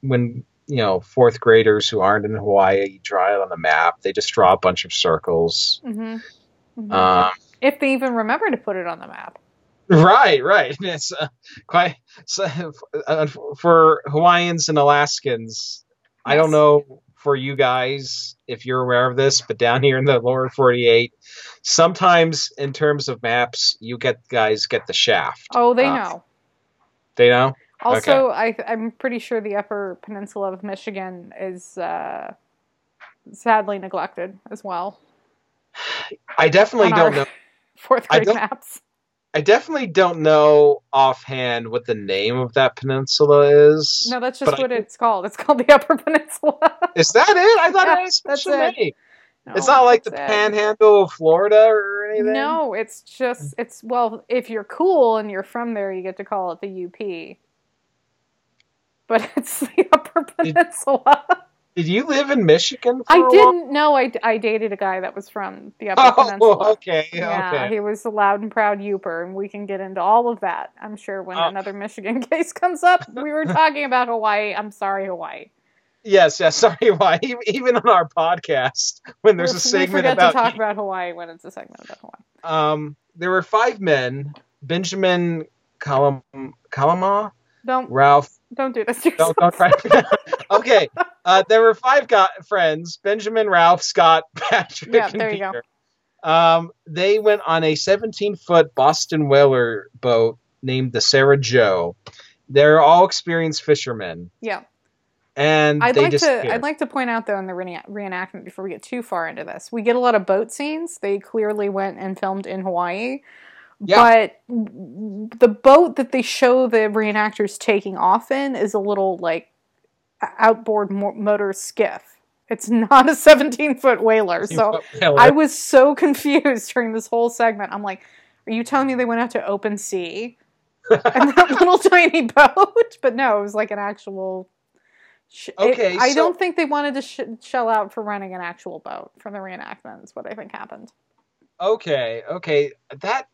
when, you know, fourth graders who aren't in Hawaii draw it on the map, they just draw a bunch of circles. Mm-hmm. Um, if they even remember to put it on the map. Right, right. It's uh, quite so, uh, for Hawaiians and Alaskans. I don't know for you guys if you're aware of this, but down here in the lower 48, sometimes in terms of maps, you get guys get the shaft. Oh, they Uh, know. They know. Also, I, I'm pretty sure the Upper Peninsula of Michigan is uh, sadly neglected as well. I definitely don't know. Fourth I grade don't- maps. I definitely don't know offhand what the name of that peninsula is. No, that's just but I what it's called. It's called the Upper Peninsula. Is that it? I thought Yeah, it was that's special it. name. No, it's not like the that's it. Panhandle of Florida or anything. No, it's just it's well, if you're cool and you're from there, you get to call it the UP. But it's the Upper Peninsula. Did you live in Michigan? For I didn't know. I, I dated a guy that was from the Upper Oh, Peninsula. okay, Yeah, okay. he was a loud and proud Yooper, and we can get into all of that. I'm sure when Oh. another Michigan case comes up. We were talking about Hawaii. I'm sorry, Hawaii. Yes, yes. Sorry, why? Even- on our podcast, when there's a we segment forget about to talk about Hawaii when it's a segment about Hawaii. um, there were five men: Benjamin Kalam Kalama, Don't Ralph. don't do this. to Don't, don't try. okay, uh, there were five go- friends: Benjamin, Ralph, Scott, Patrick, Yeah, and there you go. Peter. Um, they went on a 17-foot Boston whaler boat named the Sarah Joe. They're all experienced fishermen, Yeah. and I'd like to. I'd like to point out though in the reenact- reenactment before we get too far into this, we get a lot of boat scenes. They clearly went and filmed in Hawaii, Yeah. but the boat that they show the reenactors taking off in is a little like outboard motor skiff. It's not a 17 foot whaler. So I was so confused during this whole segment. I'm like, are you telling me they went out to open sea and that little tiny boat? But no, it was like an actual Sh- it- Okay, I so- don't think they wanted to sh- shell out for renting an actual boat for the reenactment. Is what I think happened. Okay, okay, that.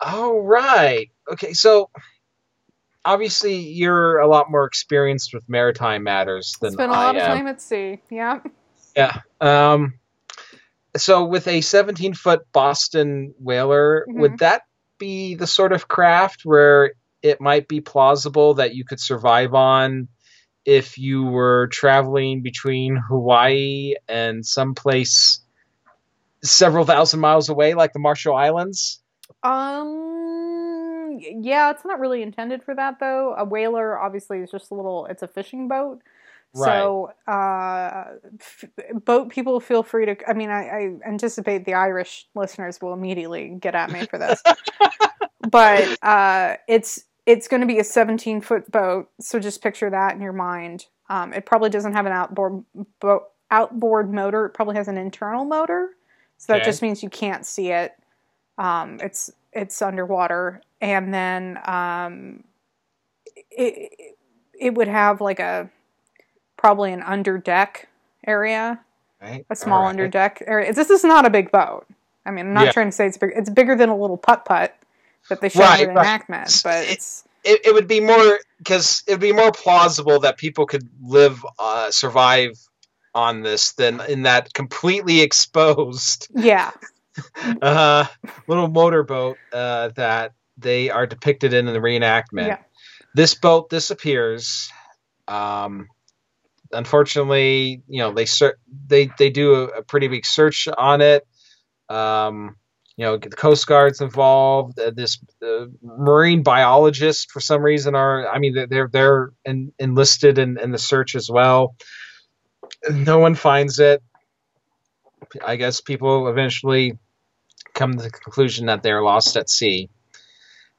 Oh right. Okay, so obviously you're a lot more experienced with maritime matters than Spent a I lot of am. time at sea. Yeah. Yeah. Um. So with a 17 foot Boston whaler, Mhm. would that be the sort of craft where it might be plausible that you could survive on if you were traveling between Hawaii and someplace several thousand miles away, like the Marshall Islands? Um. Yeah, it's not really intended for that though. A whaler obviously is just a little. It's a fishing boat. So, uh, f- boat people feel free to. I mean, I, I anticipate the Irish listeners will immediately get at me for this, but uh, it's it's going to be a 17 foot boat. So just picture that in your mind. Um, it probably doesn't have an outboard boat outboard motor. It probably has an internal motor, so that Okay. just means you can't see it. Um, it's it's underwater, and then um, it it would have like a probably an under deck area, Right. a small All right. under deck area. This is not a big boat. I mean, I'm not Yeah. trying to say it's big. It's bigger than a little putt putt that they showed Right, in the right. enactment, but It- it's It, it would be more because it would be more plausible that people could live, uh, survive on this than in that completely exposed yeah, uh, little motorboat uh, that they are depicted in, in the reenactment. yeah. This boat disappears. Um, unfortunately, you know they ser- they they do a, a pretty big search on it. Um, you know, the Coast Guard's involved. Uh, this uh, marine biologist, for some reason, are I mean they're they're, they're en- enlisted in, in the search as well. No one finds it. I guess people eventually come to the conclusion that they're lost at sea.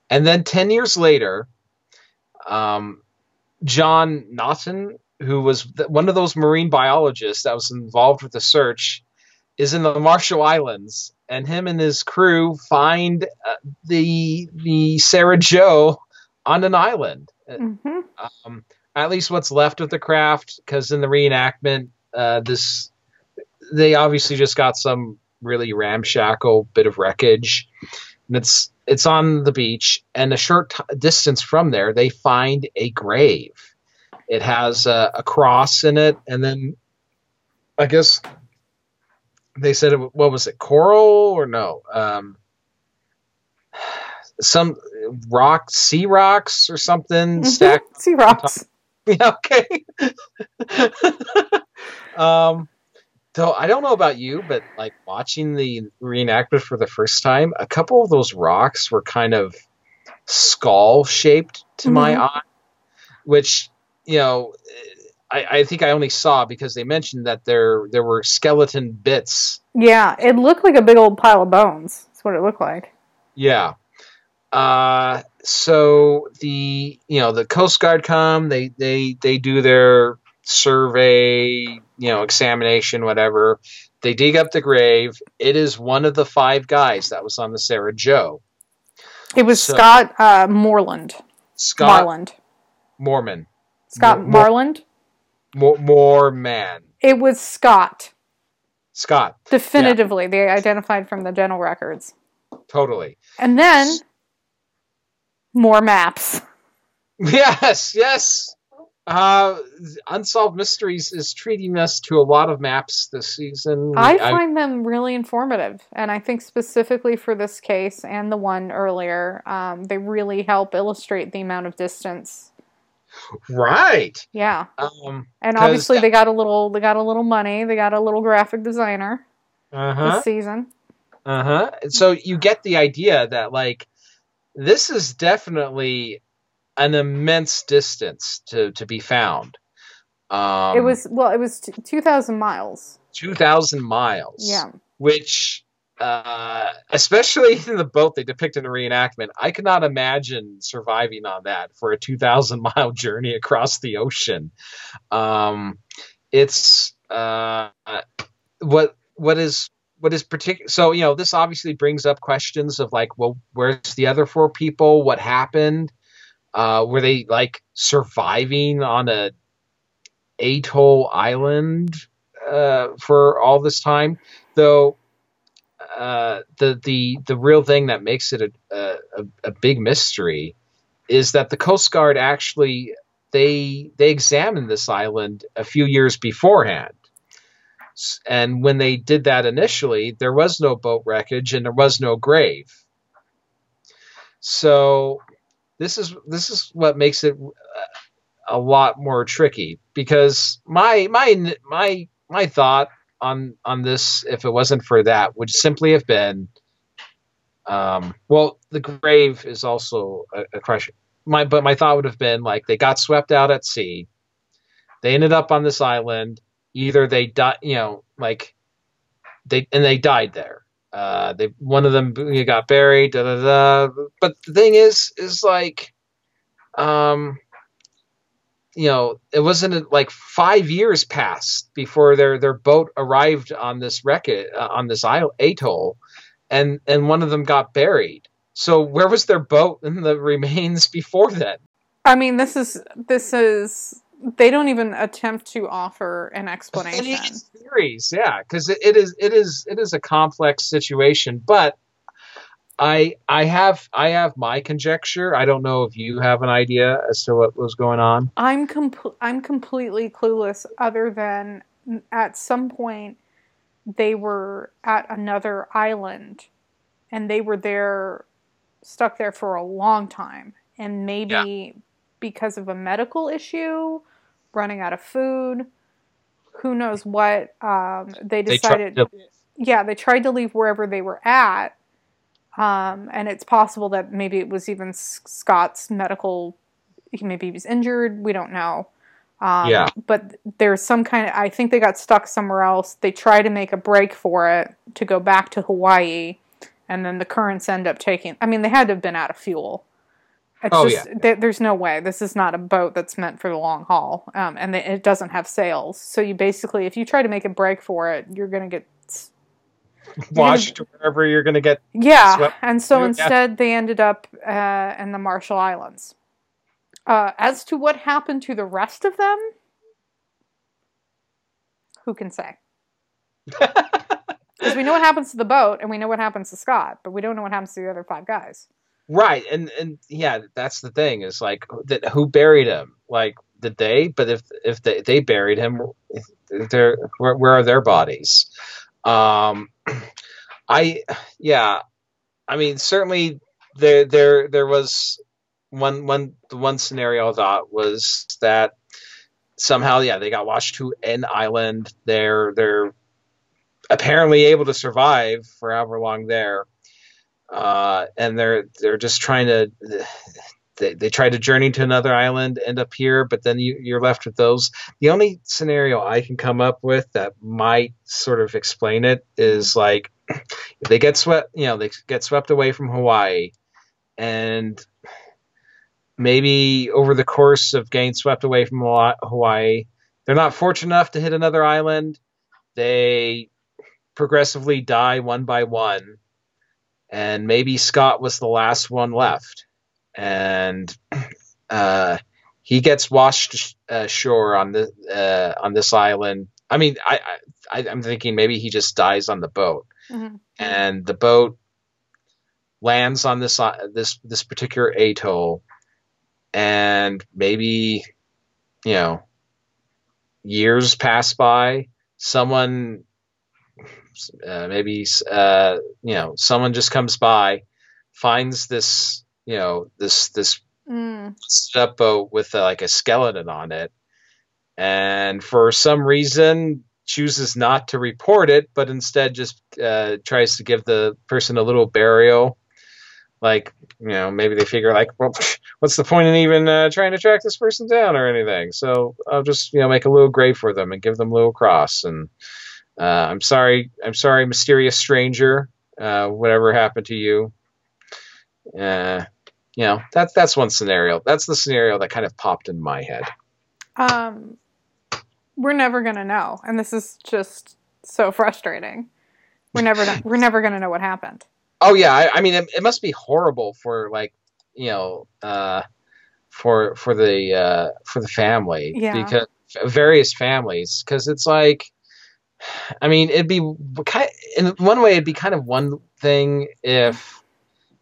And then 10 years later, um, John Naughton, who was one of those marine biologists that was involved with the search, is in the Marshall Islands, and him and his crew find uh, the the Sarah Joe on an island. hmm Um, at least what's left of the craft, because in the reenactment, uh, this they obviously just got some really ramshackle bit of wreckage, and it's it's on the beach, and a short t- distance from there, they find a grave. It has a, a cross in it, and then I guess they said it, what was it, coral or no? Um, some rock, sea rocks or something stacked Sea rocks. yeah, okay. um, so I don't know about you, but like watching the reenactment for the first time, a couple of those rocks were kind of skull shaped to my Mhm. eye, which you know, I, I think I only saw because they mentioned that there there were skeleton bits Yeah, it looked like a big old pile of bones. That's what it looked like. Yeah. Uh, so the you know the Coast Guard come they they they do their survey you know examination whatever they dig up the grave it is one of the five guys that was on the Sarah Joe It was So- Scott uh, Moreland. Scott Marland. Mormon Scott Mo- Mo- Marland. More, more man It was Scott. Scott Definitively, they identified from the dental records. totally And then more maps. yes yes uh unsolved mysteries is treating us to a lot of maps this season I find them really informative, and I think specifically for this case and the one earlier, um, they really help illustrate the amount of distance. right Yeah, um and obviously they got a little, they got a little money, they got a little graphic designer uh-huh this season. Uh huh. So you get the idea that like this is definitely an immense distance to to be found. Um, it was well, it was t- two thousand miles. two thousand miles. Yeah, Which, uh, especially in the boat they depict in the reenactment, I could not imagine surviving on that for a two thousand mile journey across the ocean. Um, it's uh, what what is what is particular so you know this obviously brings up questions of like well where's the other four people what happened uh were they like surviving on a atoll island uh, for all this time, though. Uh, the the the real thing that makes it a, a a big mystery is that the Coast Guard actually they they examined this island a few years beforehand. And when they did that initially, there was no boat wreckage and there was no grave. So this is this is what makes it uh, a lot more tricky because my my my my thought on on this if it wasn't for that would simply have been um, well the grave is also a, a question. My but my thought would have been like they got swept out at sea. They ended up on this island. Either they died you know like they and they died there uh they one of them got buried da, da, da. but the thing is is like um you know it wasn't like five years passed before their their boat arrived on this wreck uh, on this isle, atoll and and one of them got buried so where was their boat and the remains before then I mean, this is this is they don't even attempt to offer an explanation. Theories, yeah, because it, it is it is it is a complex situation. But I I have I have my conjecture. I don't know if you have an idea as to what was going on. I'm com- I'm completely clueless. Other than at some point they were at another island, and they were there, stuck there for a long time, and maybe because of a medical issue, running out of food, who knows what. Um, they They decided. to- yeah, they tried to leave wherever they were at. Um, and it's possible that maybe it was even Scott's medical, maybe he was injured. We don't know. Um, Yeah. But there's some kind of, I think they got stuck somewhere else. They try to make a break for it to go back to Hawaii. And then the currents end up taking, I mean, they had to have been out of fuel. It's Oh, just, there- there's no way. This is not a boat that's meant for the long haul. Um, and it doesn't have sails. So you basically, if you try to make a break for it, you're going to get Washed wherever you're going to get. yeah, Swept and so yeah. instead they ended up uh, in the Marshall Islands. Uh, as to what happened to the rest of them, who can say? Because we know what happens to the boat, and we know what happens to Scott, but we don't know what happens to the other five guys. Right, and and yeah, that's the thing. Is like that who buried him? Like did they? But if if they, they buried him, they're where, where are their bodies? Um, I yeah, I mean certainly there there there was one one the one scenario I thought was that somehow yeah they got washed to an island. They're they're apparently able to survive for however long there uh, and they're they're just trying to they, they try to journey to another island end up here but then you, you're left with those. The only scenario i can come up with that might sort of explain it is like they get swept you know they get swept away from hawaii and maybe over the course of getting swept away from hawaii they're not fortunate enough to hit another island. They progressively die one by one and maybe Scott was the last one left, and uh, he gets washed ashore on the uh, on this island. I mean, I, I I'm thinking maybe he just dies on the boat, Mhm. and the boat lands on this uh, this this particular atoll, and maybe you know years pass by. Someone uh, maybe uh, you know someone just comes by, finds this you know this this Mm. up boat with uh, like a skeleton on it, and for some reason chooses not to report it, but instead just uh, tries to give the person a little burial. Like you know maybe they figure like well what's the point in even uh, trying to track this person down or anything? So I'll just you know make a little grave for them and give them a little cross and. Uh, I'm sorry. I'm sorry, mysterious stranger. Uh, whatever happened to you? Uh, you know, that's that's one scenario. That's the scenario that kind of popped in my head. Um, we're never gonna know, and this is just so frustrating. We're never gonna, we're never gonna know what happened. Oh yeah, I, I mean, it, it must be horrible for like you know, uh, for for the uh, for the family Yeah. because various families because it's like, I mean, it'd be kind in one way it'd be kind of one thing if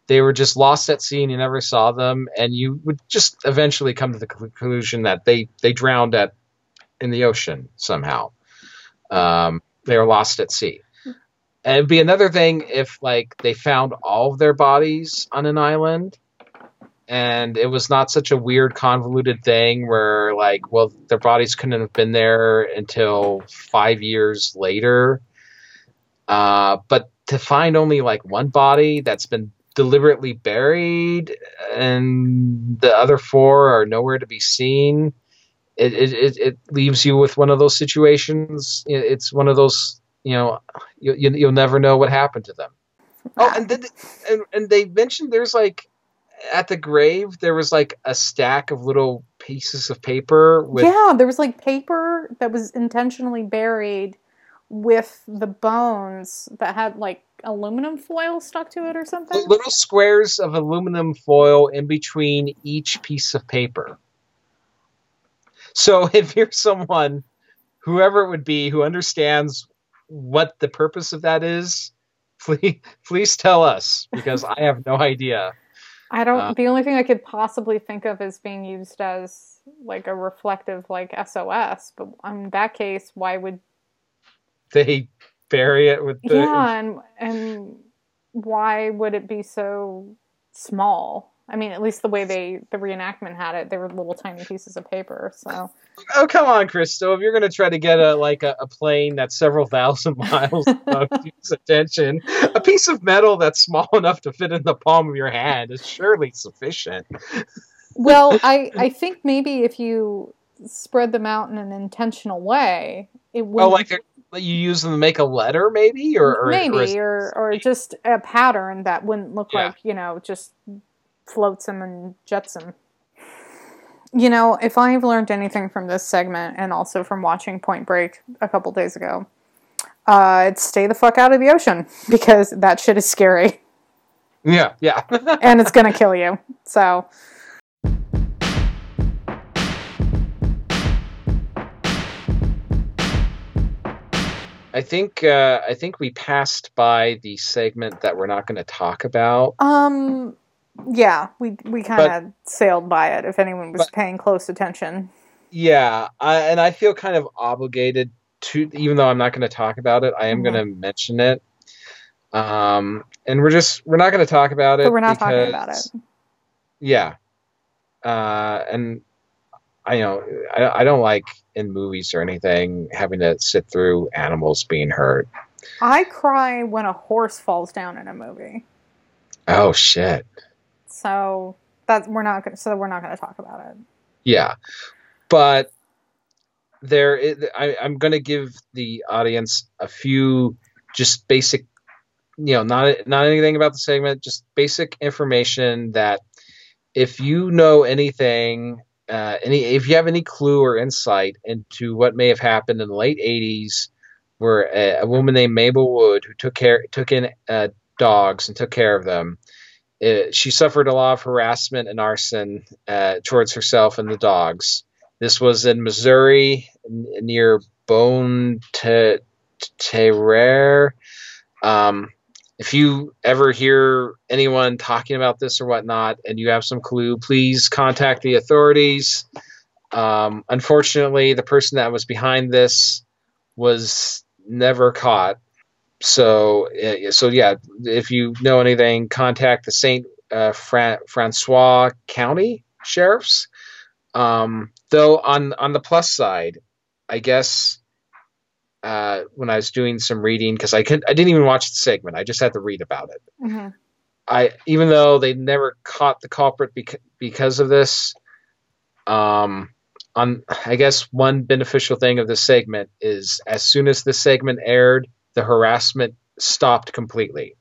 they were just lost at sea and you never saw them, and you would just eventually come to the conclusion that they they drowned at in the ocean somehow. Um, they were lost at sea. And it'd be another thing if like they found all of their bodies on an island and it was not such a weird convoluted thing where like well their bodies couldn't have been there until five years later. Uh, but to find only like one body that's been deliberately buried and the other four are nowhere to be seen it, it, it, leaves you with one of those situations. It's one of those you know you, you, you'll never know what happened to them. Oh and, and and they mentioned there's like at the grave there was like a stack of little pieces of paper with yeah, there was like paper that was intentionally buried with the bones that had like aluminum foil stuck to it or something. little squares of aluminum foil in between each piece of paper. So if you're someone, whoever it would be, who understands what the purpose of that is, please please tell us because I have no idea. I don't. Uh, the only thing I could possibly think of is being used as like a reflective, like SOS. But in that case, why would They bury it with the yeah, and and why would it be so small? I mean, at least the way they the reenactment had it, they were little tiny pieces of paper. So Oh come on, Christo! If you're gonna try to get a like a, a plane that's several thousand miles above attention, a piece of metal that's small enough to fit in the palm of your hand is surely sufficient. well, I I think maybe if you spread them out in an intentional way, it would Oh, like you use them to make a letter, maybe, or, or maybe or, or or just a pattern that wouldn't look Yeah. like you know just floats him and jets him you know if i've learned anything from this segment and also from watching point break a couple days ago uh it's stay the fuck out of the ocean because that shit is scary yeah, yeah. and it's gonna kill you so I think uh, I think we passed by the segment that we're not going to talk about. um yeah we we kind of sailed by it if anyone was but- paying close attention Yeah, I, and I feel kind of obligated to, even though I'm not going to talk about it, I am Mhm. going to mention it. Um, and we're just we're not going to talk about it. but we're not talking about it Yeah, uh, and I know I, I don't like in movies or anything having to sit through animals being hurt. i cry when a horse falls down in a movie Oh shit. So that's we're not gonna. So we're not gonna talk about it. Yeah, but there, i I, I'm going to give the audience a few just basic, you know, not not anything about the segment, just basic information that if you know anything, uh, any if you have any clue or insight into what may have happened in the late '80s, where a, a woman named Mabel Wood who took care took in uh, dogs and took care of them. It, she suffered a lot of harassment and arson uh, towards herself and the dogs. This was in Missouri n- near Bonne Te- Terre. Um, if you ever hear anyone talking about this or whatnot and you have some clue, please contact the authorities. Um, unfortunately, the person that was behind this was never caught. So, uh, so yeah, if you know anything, contact the Saint uh, Fra- Francois County sheriffs. Um, though on on the plus side, I guess uh, when I was doing some reading because I could I didn't even watch the segment, I just had to read about it. Mm-hmm. I even though they never caught the culprit beca- because of this, um, on I guess one beneficial thing of this segment is as soon as this segment aired, the harassment stopped completely.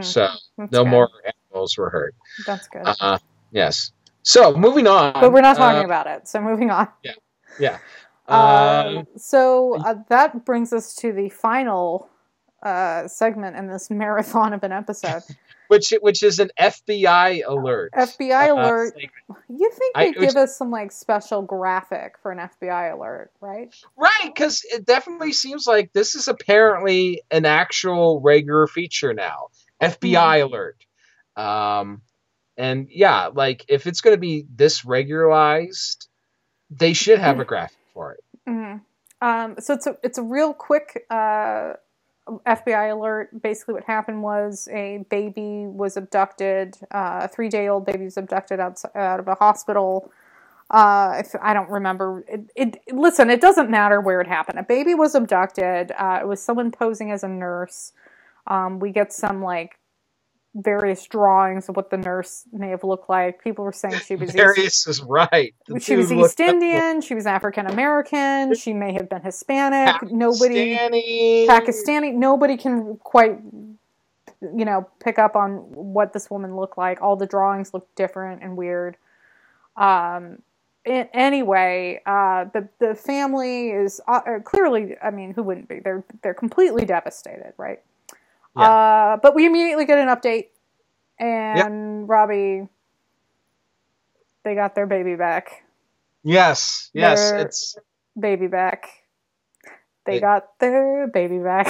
So no more animals were hurt. That's good. Uh, yes. So moving on. but we're not talking uh, about it. So moving on. Yeah. Uh, Um, so uh, that brings us to the final uh, segment in this marathon of an episode. which which is an FBI alert. FBI uh, alert. You think they'd give us some like special graphic for an FBI alert, right? Right, because it definitely seems like this is apparently an actual regular feature now. FBI alert. Um, and yeah, like if it's going to be this regularized, they should have a graphic for it. hmm Um, so it's a it's a real quick uh, FBI alert. Basically, what happened was a baby was abducted. Uh, a three day old baby was abducted out, out of a hospital. Uh, if, I don't remember. It, it listen. It doesn't matter where it happened. A baby was abducted. Uh, it was someone posing as a nurse. Um, we get some like various drawings of what the nurse may have looked like. People were saying she was East- is right. The she was East Indian. She was African American. She may have been Hispanic. Nobody Pakistani. Pakistani. Nobody can quite, you know, pick up on what this woman looked like. All the drawings look different and weird. Um. anyway, uh, the the family is uh, clearly. I mean, who wouldn't be? They're they're completely devastated, right? Yeah. Uh, but we immediately get an update, and Robbie, they got their baby back. Yes, yes, They're- it's Baby back. They It- got their baby back.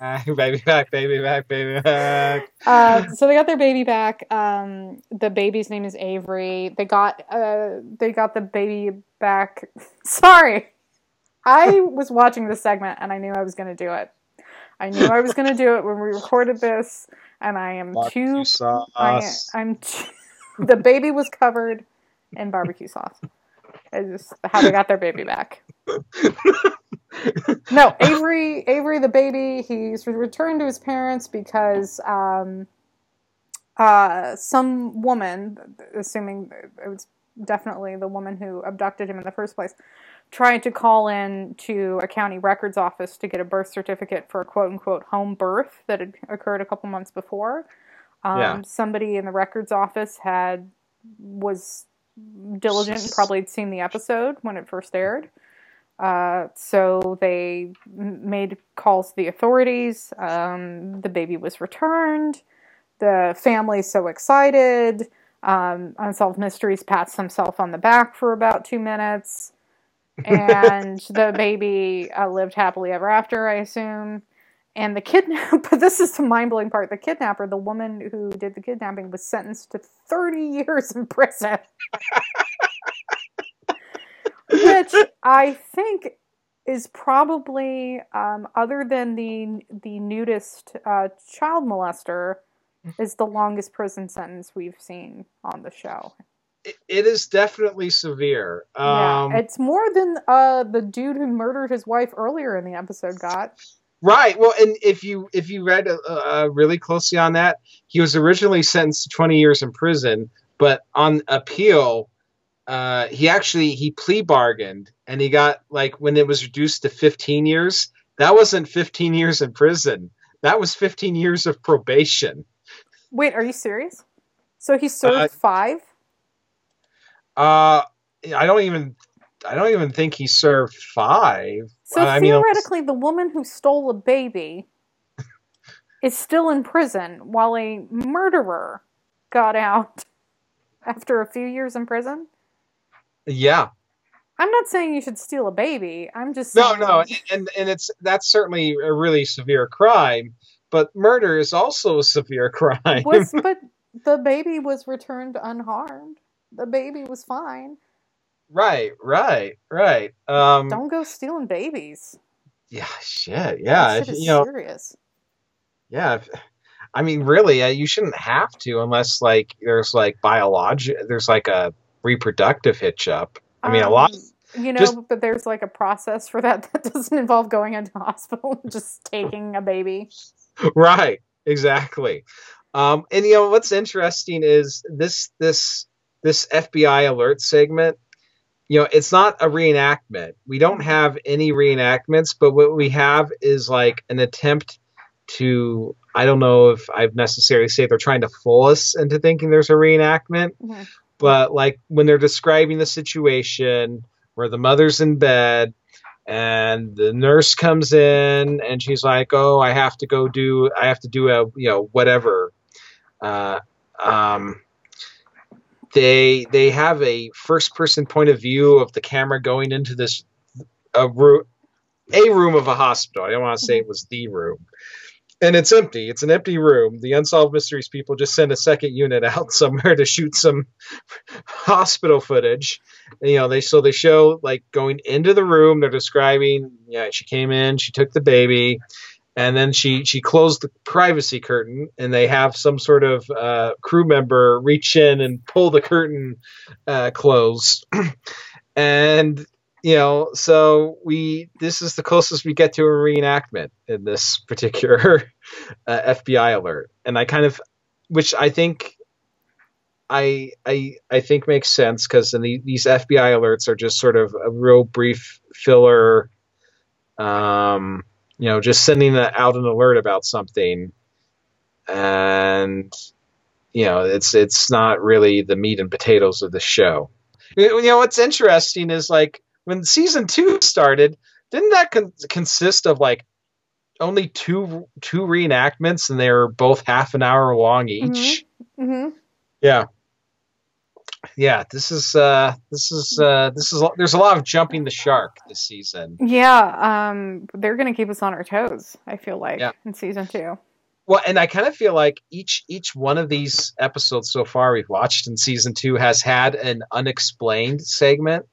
uh, baby back, baby back, baby back. uh, so they got their baby back. Um, the baby's name is Avery. They got uh, they got the baby back. Sorry, I was watching this segment and I knew I was going to do it. I knew I was going to do it when we recorded this, and I am too. Barbecue I, sauce. I'm. Too, the baby was covered in barbecue sauce. It's just how they got their baby back. No, Avery, Avery the baby, he's returned to his parents because um, uh, some woman, assuming it was definitely the woman who abducted him in the first place, tried to call in to a county records office to get a birth certificate for a quote unquote home birth that had occurred a couple months before. Um, Yeah. Somebody in the records office had was diligent and probably had seen the episode when it first aired. Uh, so they made calls to the authorities. Um, the baby was returned. The family so excited. Um, Unsolved Mysteries pats himself on the back for about two minutes. And the baby uh, lived happily ever after, I assume. And the kidnap, but this is the mind blowing part. The kidnapper, the woman who did the kidnapping, was sentenced to 30 years in prison. Which I think is probably, um, other than the the nudist uh, child molester, is the longest prison sentence we've seen on the show. It, is definitely severe. yeah, Um, it's more than uh, the dude who murdered his wife earlier in the episode got. Right. Well, and if you if you read uh, uh, really closely on that, he was originally sentenced to 20 years in prison, but on appeal, uh, he actually he plea bargained and he got like when it was reduced to 15 years. That wasn't 15 years in prison. That was 15 years of probation. Wait, are you serious? So he served Uh, five? Uh, I don't even I don't even think he served five. So I mean, theoretically, the woman who stole a baby is still in prison while a murderer got out after a few years in prison. yeah. I'm not saying you should steal a baby. I'm just No, saying, no, and and it's that's certainly a really severe crime, but murder is also a severe crime. was, but the baby was returned unharmed. The baby was fine. right, right, right. Um, Don't go stealing babies. yeah, shit, yeah, if, shit you know, serious. yeah. If, I mean, really, uh, you shouldn't have to unless like there's like biologic, there's like a reproductive hitch up. I mean, a lot. Um, You know, just- but there's like a process for that that doesn't involve going into hospital and just taking a baby. right exactly um and you know what's interesting is this this this fbi alert segment you know it's not a reenactment we don't have any reenactments but what we have is like an attempt to i don't know if i've necessarily say they're trying to fool us into thinking there's a reenactment Mhm. but like when they're describing the situation where the mother's in bed and the nurse comes in and she's like oh i have to go do i have to do a you know whatever Uh, um, they they have a first person point of view of the camera going into this a room a room of a hospital. I don't want to say it was the room. And it's empty. It's an empty room. The unsolved mysteries people just send a second unit out somewhere to shoot some hospital footage. You know, they so they show like going into the room. They're describing, yeah, she came in, she took the baby, and then she she closed the privacy curtain and they have some sort of uh, crew member reach in and pull the curtain uh, closed. And you know so we this is the closest we get to a reenactment in this particular uh, fbi alert. And i kind of which i think I I I think makes sense because the, these FBI alerts are just sort of a real brief filler um, you know, just sending out an alert about something, and you know, it's it's not really the meat and potatoes of the show. You know, what's interesting is like when season two started, didn't that con- consist of like only two two reenactments, and they were both half an hour long each? Mm-hmm. Mm-hmm. Yeah yeah, this is uh, this is uh, this is there's a lot of jumping the shark this season. Yeah, um, they're gonna keep us on our toes. I feel like Yeah. in season two. Well, and I kind of feel like each each one of these episodes so far we've watched in season two has had an unexplained segment,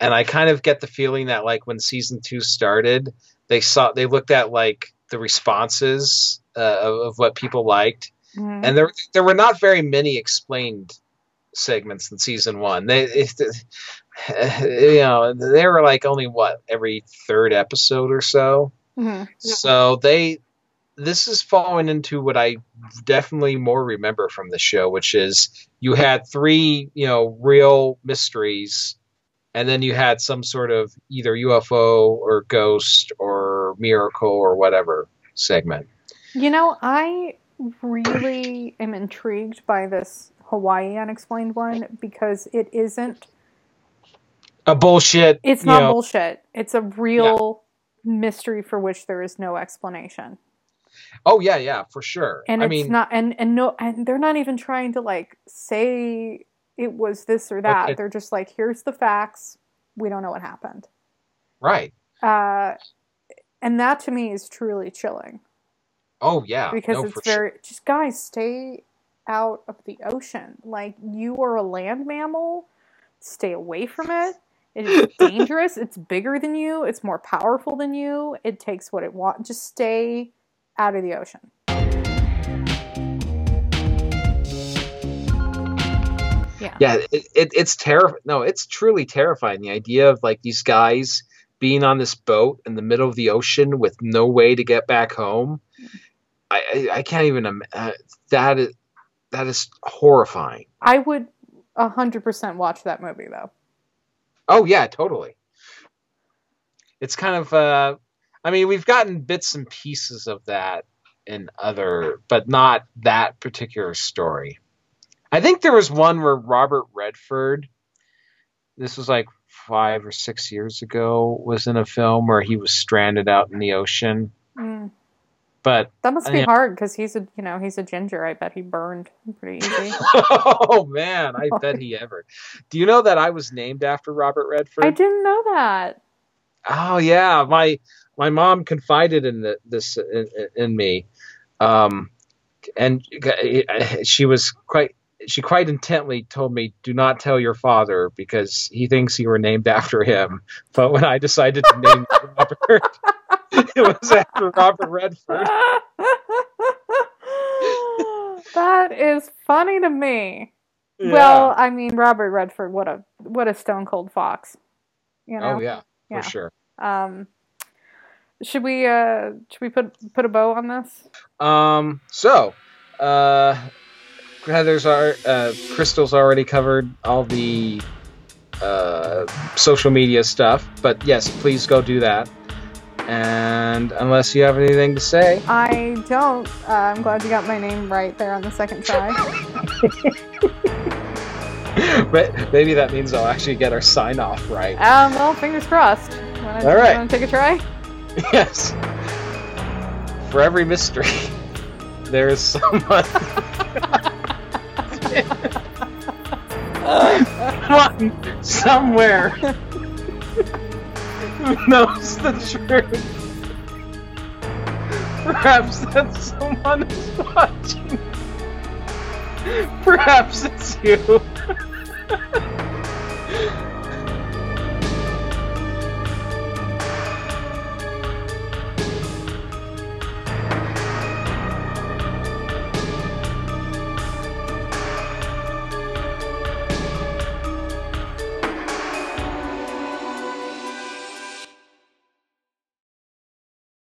and I kind of get the feeling that like when season two started, they saw they looked at like the responses uh, of, of what people liked, Mhm. and there there were not very many explained segments in season one. They, it, you know, they were like only what every third episode or so. Mhm. So they, this is falling into what I definitely more remember from the show, which is you had three, you know, real mysteries, and then you had some sort of either UFO or ghost or miracle or whatever segment. You know, I really am intrigued by this Hawaii unexplained one because it isn't. A bullshit. It's not know, bullshit. It's a real mystery for which there is no explanation, Oh yeah, yeah, for sure. and I it's mean, not. And and no, and they're not even trying to like say it was this or that. Okay. They're just like, here's the facts. We don't know what happened. right. Uh, and that to me is truly chilling. Oh yeah, because no, it's for sure. very just guys stay out of the ocean. Like you are a land mammal. Stay away from it. It is dangerous. It's bigger than you. It's more powerful than you. It takes what it wants just stay out of the ocean. Yeah. Yeah it, it, it's terrifying no it's truly terrifying. The idea of like these guys being on this boat in the middle of the ocean with no way to get back home. I i, I can't even uh, that is that is horrifying. I would 100% watch that movie though. Oh yeah totally. It's kind of uh i mean we've gotten bits and pieces of that in other but not that particular story. I think there was one where robert redford this was like five or six years ago was in a film where he was stranded out in the ocean. Mm. But that must Uh, be yeah. hard because he's a you know he's a ginger. I bet he burned pretty easy. Oh man. I bet he ever. Do you know that i was named after robert redford? i didn't know that. Oh yeah, my my mom confided in the, this in, in me, um, and she was quite she quite intently told me, "Do not tell your father because he thinks you were named after him." But when I decided to name Robert, it was after Robert Redford. that is funny to me. Yeah. Well, I mean, Robert Redford, what a what a stone cold fox. You know. oh yeah, Yeah. for sure. Um, should we uh should we put put a bow on this? Um, so, uh, Heather's our uh, Crystal's already covered all the uh, social media stuff, but yes, please go do that. And unless you have anything to say, I don't. Uh, I'm glad you got my name right there on the second try. but maybe that means I'll actually get our sign off right. um, well, fingers crossed. Wanna, All right. Wanna take a try? yes. For every mystery, there's someone. someone somewhere who knows the truth. Perhaps that someone is watching. Perhaps it's you.